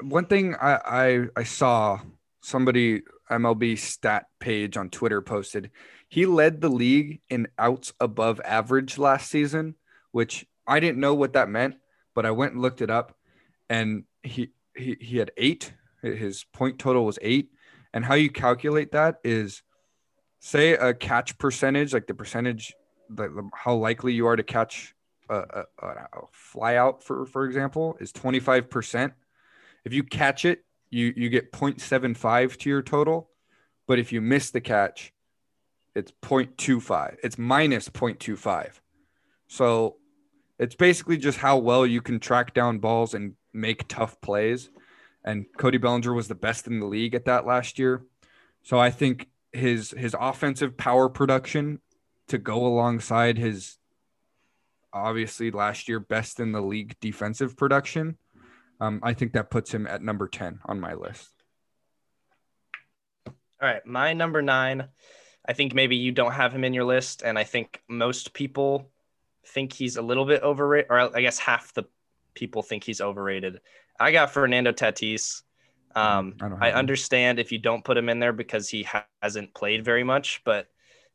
one thing I, I I saw somebody MLB stat page on Twitter posted he led the league in outs above average last season, which I didn't know what that meant, but I went and looked it up, and he he he had eight. His point total was eight, and how you calculate that is, say a catch percentage, like the percentage, the, how likely you are to catch a, a, a fly out, for for example, is twenty five percent. If you catch it, you you get 0.75 to your total, but if you miss the catch, it's 0.25. It's minus 0.25. So it's basically just how well you can track down balls and make tough plays. And Cody Bellinger was the best in the league at that last year. So I think his his offensive power production to go alongside his obviously last year best in the league defensive production. Um, I think that puts him at number 10 on my list. All right, my number nine. I think maybe you don't have him in your list, and I think most people think he's a little bit overrated, or I guess half the people think he's overrated. I got Fernando Tatis. Um, I I understand if you don't put him in there because he ha- hasn't played very much, but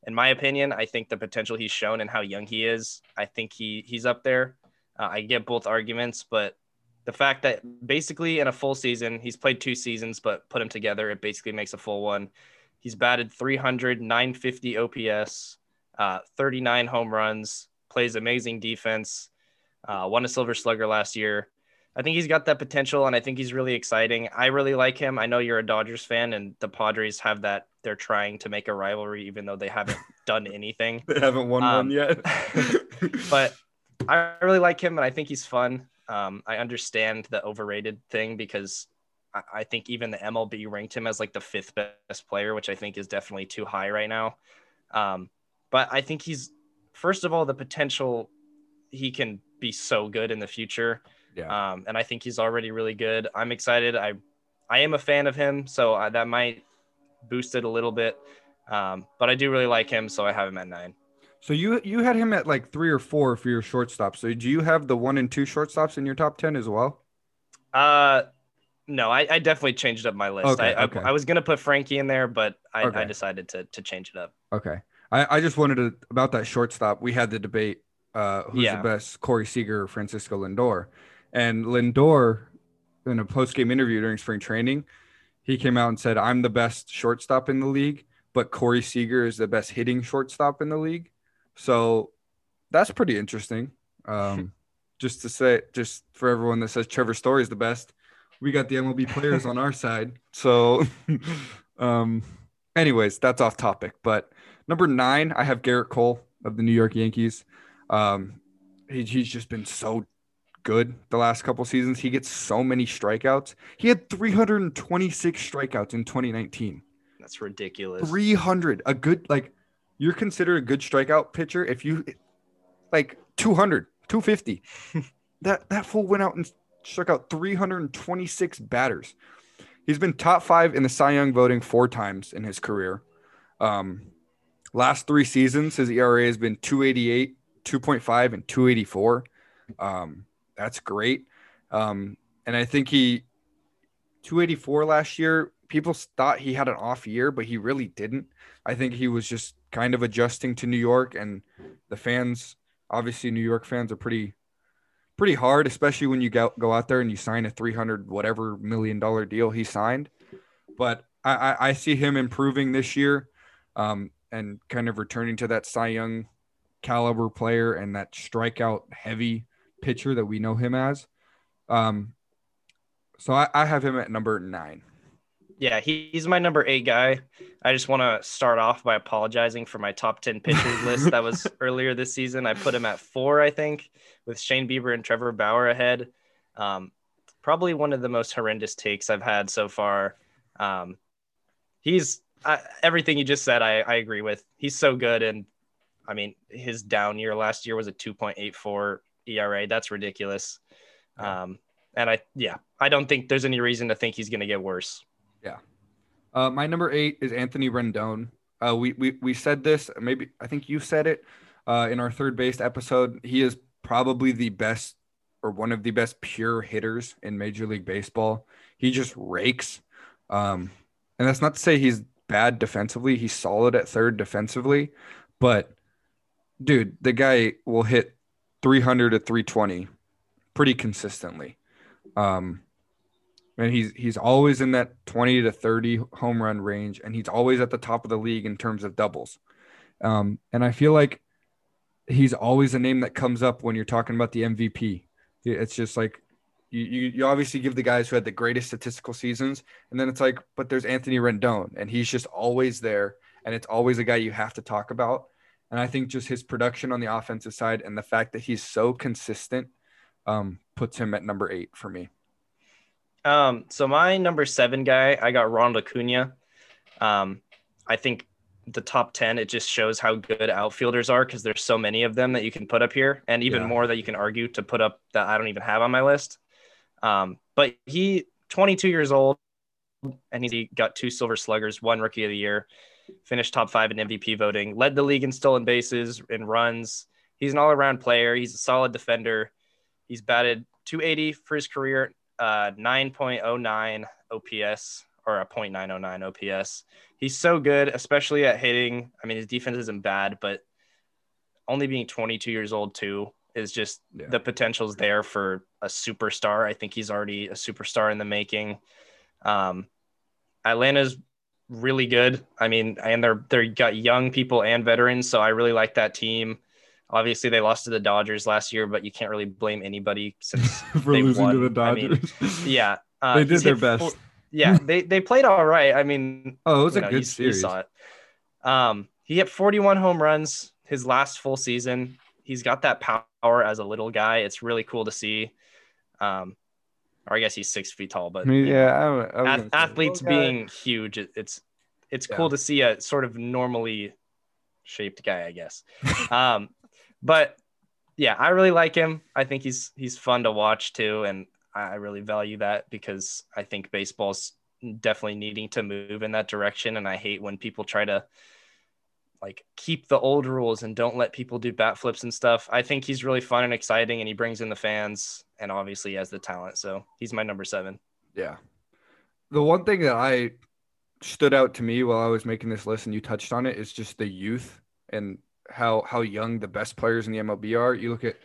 in my opinion, I think the potential he's shown and how young he is, I think he he's up there. Uh, I get both arguments, but the fact that basically in a full season, he's played two seasons, but put them together, it basically makes a full one. He's batted 300, 950 OPS, uh, 39 home runs, plays amazing defense, uh, won a Silver Slugger last year. I think he's got that potential, and I think he's really exciting. I really like him. I know you're a Dodgers fan, and the Padres have that. They're trying to make a rivalry, even though they haven't <laughs> done anything. They haven't won Um, one yet. <laughs> But I really like him, and I think he's fun. Um, I understand the overrated thing because I, I think even the MLB ranked him as like the fifth best player, which I think is definitely too high right now. Um, but I think he's first of all the potential he can be so good in the future. Yeah. Um, and I think he's already really good. I'm excited. I I am a fan of him, so uh, that might boost it a little bit. Um, but I do really like him, so I have him at nine. So you you had him at like three or four for your shortstop. So do you have the one and two shortstops in your top ten as well? Uh, no, I, I definitely changed up my list. Okay, I, okay. I I was gonna put Frankie in there, but I, I decided to to change it up. Okay. I, I just wanted to about that shortstop. We had the debate uh who's Yeah. the best, Corey Seager or Francisco Lindor. And Lindor, in a post game interview during spring training, he came out and said, I'm the best shortstop in the league, but Corey Seager is the best hitting shortstop in the league. So that's pretty interesting. Um <laughs> just to say just for everyone that says Trevor Story is the best, we got the MLB players on our side. So <laughs> um anyways, that's off topic. But number nine, I have Gerrit Cole of the New York Yankees. Um, he, he's just been so good the last couple seasons. He gets so many strikeouts. He had 326 strikeouts in 2019. That's ridiculous. 300, a good like you're considered a good strikeout pitcher if you like 200, 250. <laughs> that that fool went out and struck out 326 batters. He's been top five in the Cy Young voting four times in his career. Um, last three seasons, his ERA has been 288, 2.5, and 284. Um, that's great. Um, and I think he 284 last year. People thought he had an off year, but he really didn't. I think he was just kind of adjusting to New York, and the fans, obviously, New York fans are pretty, pretty hard, especially when you go go out there and you sign a 300 whatever million dollar deal he signed. But I, I, I see him improving this year, um, and kind of returning to that Cy Young caliber player and that strikeout heavy pitcher that we know him as. Um, so I, I have him at number nine. Yeah, he's my number eight guy. I just want to start off by apologizing for my top 10 pitchers <laughs> list that was earlier this season. I put him at four, I think, with Shane Bieber and Trevor Bauer ahead. Um, probably one of the most horrendous takes I've had so far. Um, he's I, everything you just said, I, I agree with. He's so good. And I mean, his down year last year was a 2.84 ERA. That's ridiculous. Um, and I, yeah, I don't think there's any reason to think he's going to get worse. Yeah. Uh, my number eight is Anthony Rendon. Uh, we, we, we said this, maybe I think you said it uh, in our third base episode. He is probably the best or one of the best pure hitters in Major League Baseball. He just rakes. Um, and that's not to say he's bad defensively. He's solid at third defensively, but dude, the guy will hit 300 to 320 pretty consistently. Um, and he's he's always in that 20 to 30 home run range, and he's always at the top of the league in terms of doubles. Um, and I feel like he's always a name that comes up when you're talking about the MVP. It's just like you, you, you obviously give the guys who had the greatest statistical seasons, and then it's like, but there's Anthony Rendon, and he's just always there, and it's always a guy you have to talk about. And I think just his production on the offensive side and the fact that he's so consistent um, puts him at number eight for me. Um, so my number seven guy, I got Ronald Acuna. Um, I think the top 10, it just shows how good outfielders are because there's so many of them that you can put up here and even yeah. more that you can argue to put up that I don't even have on my list. Um, but he 22 years old and he got two silver sluggers, one rookie of the year, finished top five in MVP voting, led the league in stolen bases and runs. He's an all around player. He's a solid defender. He's batted 280 for his career, uh, 9.09 OPS or a 0.909 OPS. He's so good, especially at hitting. I mean, his defense isn't bad, but only being 22 years old too is just yeah. the potential's there for a superstar. I think he's already a superstar in the making. Um, Atlanta's really good. I mean, and they're they're got young people and veterans, so I really like that team. Obviously, they lost to the Dodgers last year, but you can't really blame anybody since <laughs> for losing won. to the Dodgers. I mean, <laughs> yeah, uh, they did their best. Four, yeah, <laughs> they they played all right. I mean, oh, it was a know, good you, series. You saw it. Um, he hit 41 home runs his last full season. He's got that power as a little guy. It's really cool to see. Um, or I guess he's six feet tall, but yeah, I, I athletes being huge, it, it's it's yeah. cool to see a sort of normally shaped guy, I guess. <laughs> um, but yeah, I really like him. I think he's he's fun to watch too, and I really value that because I think baseball's definitely needing to move in that direction. And I hate when people try to like keep the old rules and don't let people do bat flips and stuff. I think he's really fun and exciting, and he brings in the fans, and obviously he has the talent. So he's my number seven. Yeah. The one thing that I stood out to me while I was making this list, and you touched on it, is just the youth and how how young the best players in the MLB are. You look at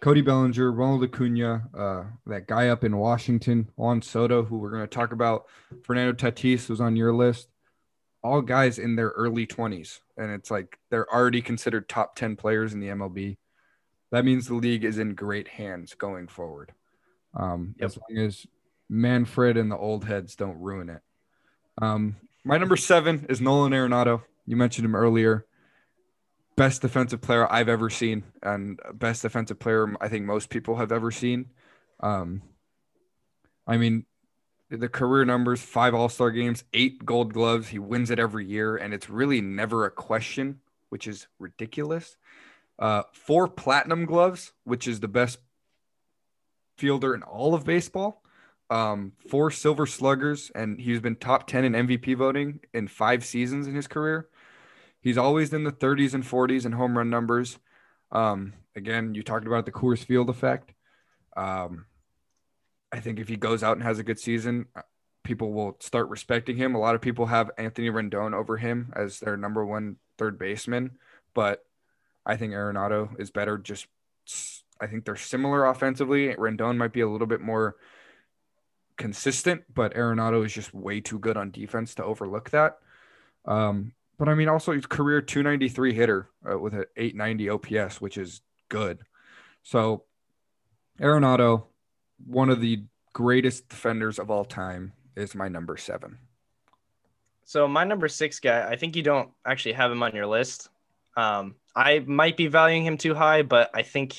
Cody Bellinger, Ronald Acuna, uh, that guy up in Washington, Juan Soto, who we're going to talk about. Fernando Tatis was on your list. All guys in their early 20s. And it's like they're already considered top 10 players in the MLB. That means the league is in great hands going forward. Um, yep. As long as Manfred and the old heads don't ruin it. Um, my number seven is Nolan Arenado. You mentioned him earlier best defensive player I've ever seen, and best defensive player I think most people have ever seen. Um, I mean, the career numbers: five All Star games, eight Gold Gloves. He wins it every year, and it's really never a question which is ridiculous. Uh, four platinum gloves, which is the best fielder in all of baseball. Um, four silver sluggers, and he's been top 10 in MVP voting in five seasons in his career. He's always in the 30s and 40s in home run numbers. Um, again, you talked about the Coors Field effect. Um, I think if he goes out and has a good season, uh, people will start respecting him. A lot of people have Anthony Rendon over him as their number one third baseman, but I think Arenado is better. Just I think they're similar offensively. Rendon might be a little bit more consistent, but Arenado is just way too good on defense to overlook that. Um, but I mean, also his career 293 hitter uh, with an 890 OPS, which is good. So Arenado, one of the greatest defenders of all time, is my number seven. So my number six guy, I think you don't actually have him on your list. Um, I might be valuing him too high, but I think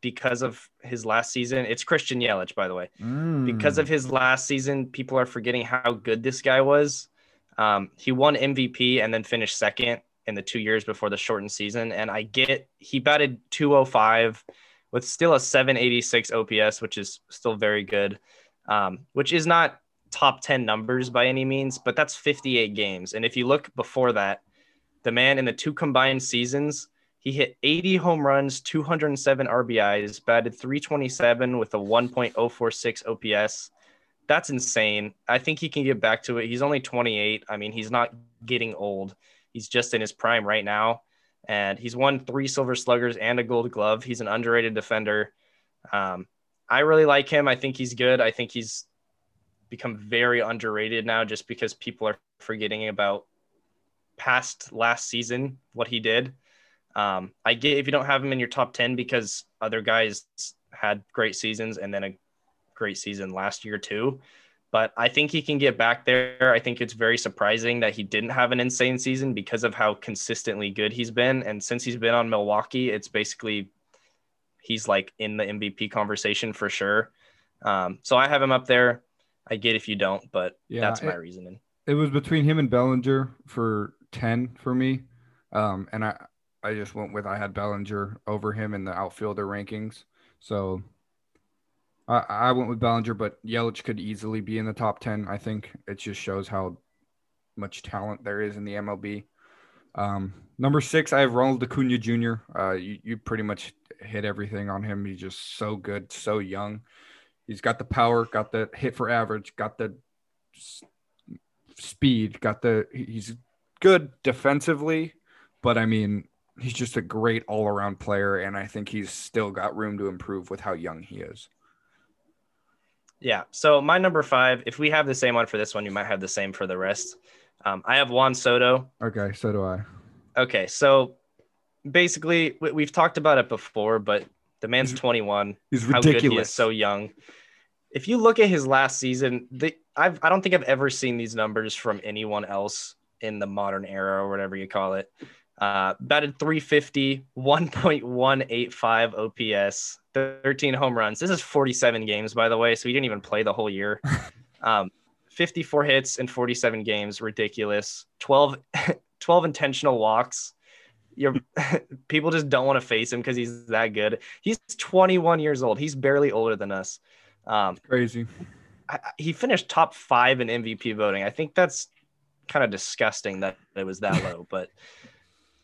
because of his last season, it's Christian Yelich, by the way. Mm. Because of his last season, people are forgetting how good this guy was. Um, he won MVP and then finished second in the two years before the shortened season. And I get he batted 205 with still a 786 OPS, which is still very good, um, which is not top 10 numbers by any means, but that's 58 games. And if you look before that, the man in the two combined seasons, he hit 80 home runs, 207 RBIs, batted 327 with a 1.046 OPS. That's insane. I think he can get back to it. He's only 28. I mean, he's not getting old. He's just in his prime right now. And he's won three silver sluggers and a gold glove. He's an underrated defender. Um, I really like him. I think he's good. I think he's become very underrated now just because people are forgetting about past last season, what he did. Um, I get if you don't have him in your top 10 because other guys had great seasons and then a great season last year too. But I think he can get back there. I think it's very surprising that he didn't have an insane season because of how consistently good he's been. And since he's been on Milwaukee, it's basically he's like in the MVP conversation for sure. Um, so I have him up there. I get if you don't, but yeah, that's my it, reasoning. It was between him and Bellinger for 10 for me. Um, and I, I just went with I had Bellinger over him in the outfielder rankings. So I, I went with Bellinger, but Yelich could easily be in the top 10. I think it just shows how much talent there is in the MLB. Um, number six, I have Ronald Acuna Jr. Uh, you, you pretty much hit everything on him. He's just so good, so young. He's got the power, got the hit for average, got the speed, got the. He's good defensively, but I mean, he's just a great all around player, and I think he's still got room to improve with how young he is. Yeah. So my number five, if we have the same one for this one, you might have the same for the rest. Um, I have Juan Soto. Okay, so do I. Okay, so basically we've talked about it before, but the man's 21. He's ridiculous. How good he is so young. If you look at his last season, the, I've, I don't think I've ever seen these numbers from anyone else in the modern era or whatever you call it. Uh, batted 350, 1.185 OPS, 13 home runs. This is 47 games, by the way, so he didn't even play the whole year. <laughs> Um, 54 hits in 47 games, ridiculous. 12, <laughs> 12 intentional walks you're <laughs> people just don't want to face him because he's that good. He's 21 years old. He's barely older than us. Um, crazy. I, he finished top five in MVP voting. I think that's kind of disgusting that it was that low, but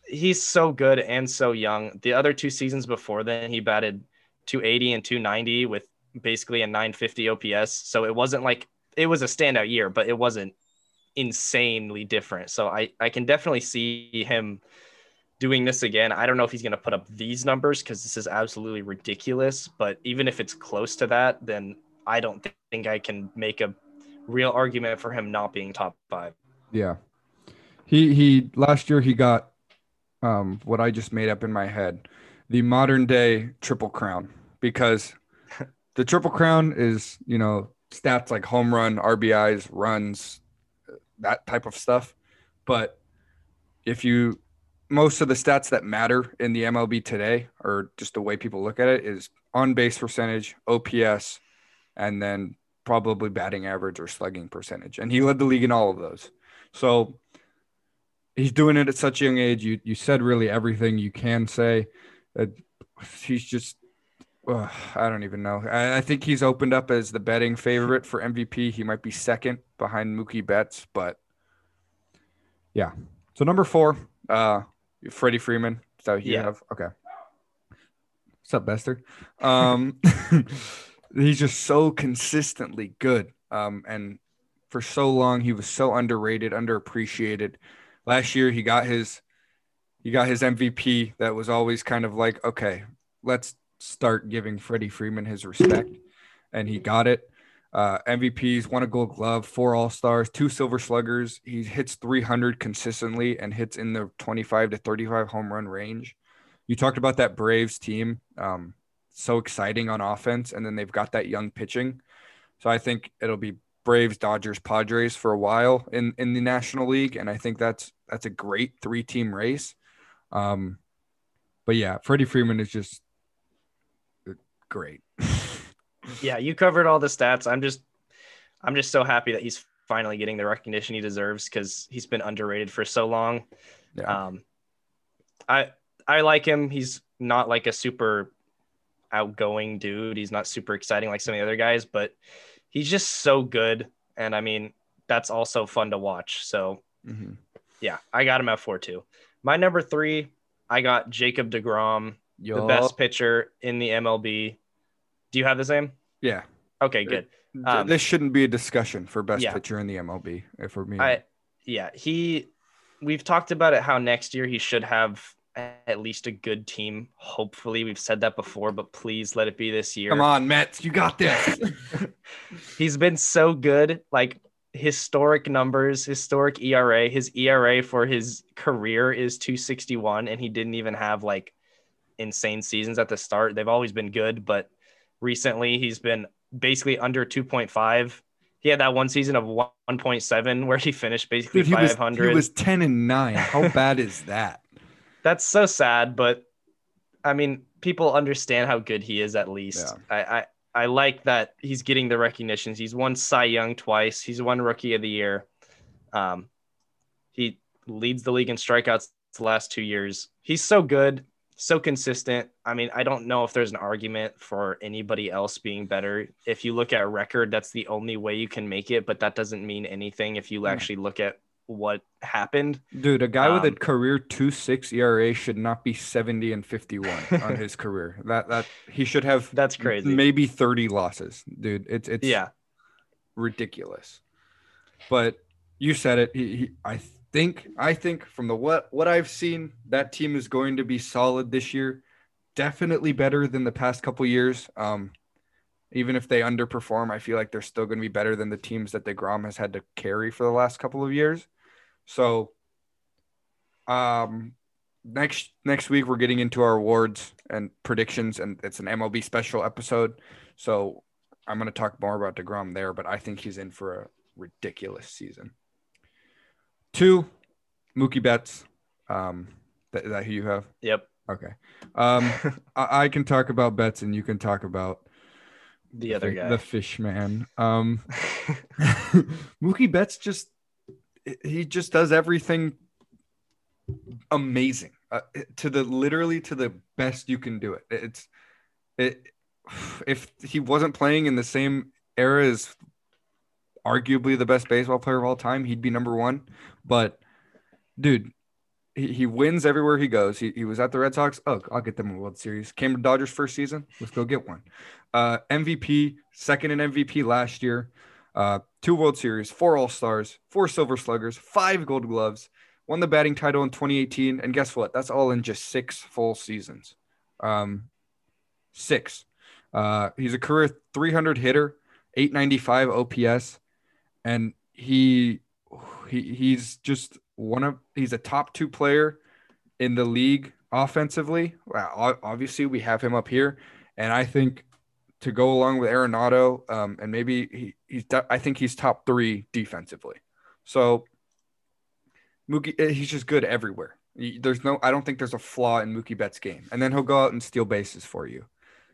he's so good and so young. The other two seasons before then, he batted 280 and 290 with basically a 950 OPS. So it wasn't like it was a standout year, but it wasn't insanely different. So I, I can definitely see him doing this again. I don't know if he's going to put up these numbers because this is absolutely ridiculous. But even if it's close to that, then I don't think I can make a real argument for him not being top five. Yeah, he he last year he got um, what I just made up in my head, the modern day triple crown because the triple crown is you know stats like home run, RBIs, runs, that type of stuff. But if you most of the stats that matter in the MLB today, or just the way people look at it, is on base percentage, OPS, and then probably batting average or slugging percentage. And he led the league in all of those. So he's doing it at such a young age. You you said really everything you can say. Uh, he's just uh, I don't even know. I, I, think he's opened up as the betting favorite for MVP. He might be second behind Mookie Betts, but yeah. So number four, uh, Freddie Freeman. Is that what you yeah. have? Okay. What's up, Bester? Um, <laughs> he's just so consistently good. Um, and for so long, he was so underrated, underappreciated. Last year, he got his he got his MVP. That was always kind of like, okay, let's start giving Freddie Freeman his respect, and he got it. Uh, MVPs, won a Gold Glove, four All Stars, two Silver Sluggers. He hits 300 consistently and hits in the 25 to 35 home run range. You talked about that Braves team, um, so exciting on offense, and then they've got that young pitching. So I think it'll be Braves, Dodgers, Padres for a while in in the National League, and I think that's that's a great three team race. Um, but yeah, Freddie Freeman is just great. <laughs> yeah, you covered all the stats. I'm just I'm just so happy that he's finally getting the recognition he deserves because he's been underrated for so long. Yeah. Um, I I like him. He's not like a super outgoing dude. He's not super exciting like some of the other guys, but he's just so good. And I mean, that's also fun to watch. So mm-hmm. yeah, I got him at four too. My number three, I got Jacob DeGrom, Yo. the best pitcher in the MLB. Do you have the same? Yeah. Okay, good. Um, this shouldn't be a discussion for best yeah. pitcher in the MLB. If we're I, yeah, he. We've talked about it. How next year he should have at least a good team. Hopefully, we've said that before, but please let it be this year. Come on, Mets, you got this. <laughs> He's been so good. Like historic numbers, historic ERA. His ERA for his career is 261, and he didn't even have like insane seasons at the start. They've always been good, but recently he's been basically under 2.5. He had that one season of 1.7 where he finished basically Dude, he 500. Was, he was 10 and 9. How <laughs> bad is that? That's so sad, but I mean, people understand how good he is at least. Yeah. I, I I like that he's getting the recognitions. He's won Cy Young twice. He's won Rookie of the Year. Um, he leads the league in strikeouts the last two years. He's so good, so consistent. I mean, I don't know if there's an argument for anybody else being better. If you look at record, that's the only way you can make it, but that doesn't mean anything if you hmm. actually look at what happened. Dude, a guy um, with a um, career two six ERA should not be 70 and 51 on <laughs> his career. That that he should have that's crazy. Maybe 30 losses. Dude, it's it's yeah ridiculous. But you said it. He, he, I think I think from the what what I've seen, that team is going to be solid this year. Definitely better than the past couple years. Um even if they underperform, I feel like they're still going to be better than the teams that DeGrom has had to carry for the last couple of years. So, um, next next week we're getting into our awards and predictions, and it's an MLB special episode. So I'm going to talk more about Degrom there, but I think he's in for a ridiculous season. Two, Mookie Betts. Um, that, that who you have? Yep. Okay. Um, <laughs> I, I, can talk about Betts, and you can talk about the other guy, the fish man. Um, <laughs> <laughs> Mookie Betts just he just does everything amazing uh, to the literally to the best you can do it. It's it if he wasn't playing in the same era as arguably the best baseball player of all time, he'd be number one. But dude, he, he wins everywhere he goes. He, he was at the Red Sox. Oh, I'll get them a World Series. Came to Dodgers first season. Let's go get one. Uh, MVP, second in MVP last year. Uh, two World Series, four All Stars, four Silver Sluggers, five Gold Gloves. Won the batting title in 2018, and guess what? That's all in just six full seasons. Um, six. Uh, he's a career 300 hitter, 895 OPS, and he he he's just one of he's a top two player in the league offensively. Obviously we have him up here, and I think to go along with Arenado, um, and maybe he, he's I think he's top three defensively. So Mookie, eh, he's just good everywhere. There's no, I don't think there's a flaw in Mookie Betts' game, and then he'll go out and steal bases for you.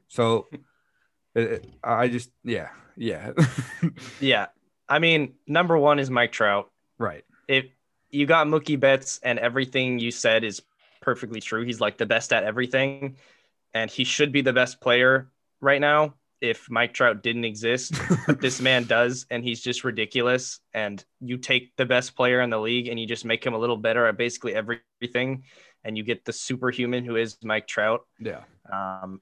So <laughs> it, it, I just, yeah, yeah, <laughs> yeah. I mean, number one is Mike Trout. Right. If you got Mookie Betts, and everything you said is perfectly true. He's like the best at everything, and he should be the best player right now if Mike Trout didn't exist. but this <laughs> man does, and he's just ridiculous. And you take the best player in the league and you just make him a little better at basically everything, and you get the superhuman who is Mike Trout. Yeah. Um,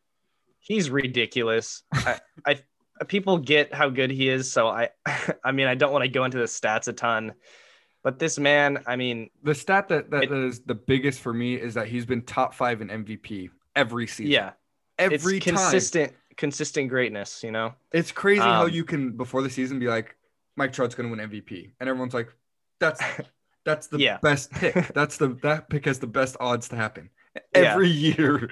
he's ridiculous. I, I <laughs> people get how good he is, so I, <laughs> I mean, I don't want to go into the stats a ton. But this man, I mean, the stat that, that, it, that is the biggest for me is that he's been top five in MVP every season. Yeah, every it's consistent, consistent greatness. You know, it's crazy um, how you can before the season be like, Mike Trout's going to win MVP, and everyone's like, that's <laughs> that's the yeah. best pick. <laughs> That's the that pick has the best odds to happen every yeah. year.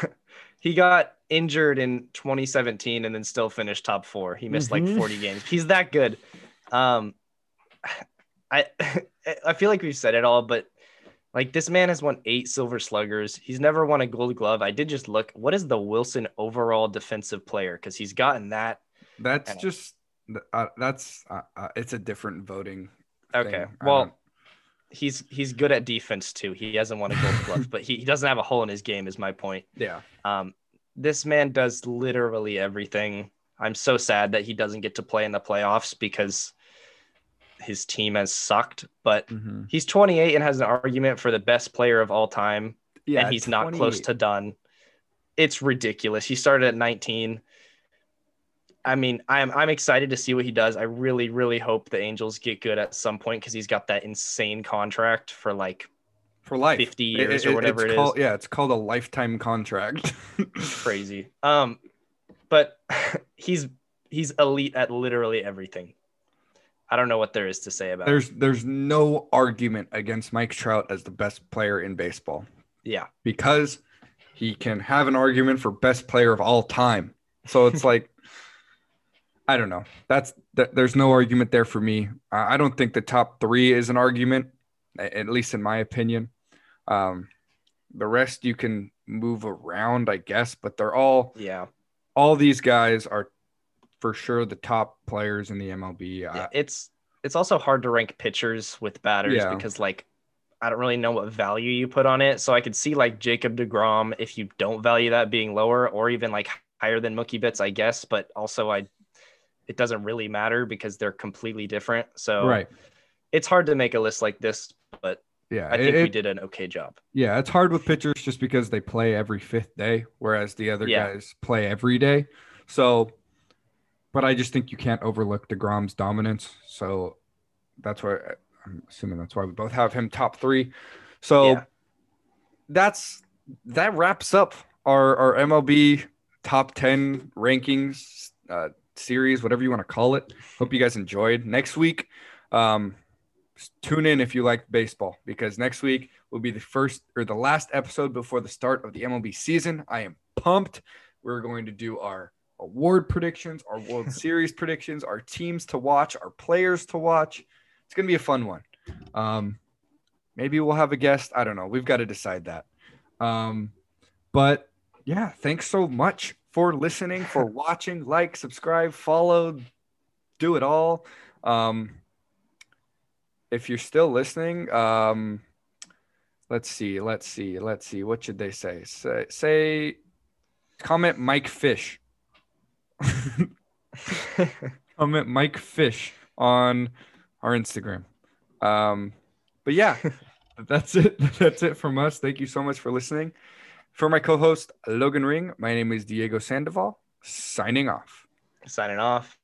<laughs> he got injured in 2017 and then still finished top four. He missed mm-hmm. like 40 games. He's that good. Um, I I feel like we've said it all, but like this man has won eight silver sluggers. He's never won a gold glove. I did just look. What is the Wilson overall defensive player? Because he's gotten that. That's just uh, that's uh, uh, it's a different voting. Okay, well, he's he's good at defense too. He hasn't won a gold glove, but he, he doesn't have a hole in his game. Is my point. Yeah. Um, this man does literally everything. I'm so sad that he doesn't get to play in the playoffs because his team has sucked, but mm-hmm. he's 28 and has an argument for the best player of all time. Yeah, and he's not close to done. It's ridiculous. He started at 19. I mean, I'm I'm excited to see what he does. I really, really hope the Angels get good at some point because he's got that insane contract for like for life, 50 years it, it, or whatever it called, is. Yeah, it's called a lifetime contract. <laughs> Crazy. Um, but <laughs> he's he's elite at literally everything. I don't know what there is to say about. There's there's no argument against Mike Trout as the best player in baseball. Yeah, because he can have an argument for best player of all time. So it's <laughs> like I don't know. That's that, there's no argument there for me. I don't think the top three is an argument, at least in my opinion. Um, the rest you can move around, I guess, but they're all yeah. All these guys are for sure the top players in the MLB. Yeah, it's it's also hard to rank pitchers with batters yeah. because like I don't really know what value you put on it. So I could see like Jacob DeGrom if you don't value that being lower or even like higher than Mookie Betts, I guess. But also I it doesn't really matter because they're completely different. So right. it's hard to make a list like this, but yeah, I think it, we did an okay job. Yeah, it's hard with pitchers just because they play every fifth day, whereas the other yeah. guys play every day. So, but I just think you can't overlook DeGrom's dominance. So that's why I'm assuming that's why we both have him top three. So yeah. that's that wraps up our our MLB top ten rankings uh, series, whatever you want to call it. Hope you guys enjoyed. Next week, um, tune in if you like baseball because next week will be the first or the last episode before the start of the MLB season. I am pumped. We're going to do our award predictions, our World <laughs> Series predictions, our teams to watch, our players to watch. It's going to be a fun one. Um, maybe we'll have a guest. I don't know. We've got to decide that. Um, but yeah, thanks so much for listening, for <laughs> watching, like, subscribe, follow, do it all. Um, if you're still listening, um, let's see, let's see, let's see. What should they say? Say, say comment Mike Fish. <laughs> comment Mike Fish on our Instagram. Um, but yeah, <laughs> that's it. <laughs> That's it from us. Thank you so much for listening. For my co-host Logan Ring, my name is Diego Sandoval. Signing off. Signing off.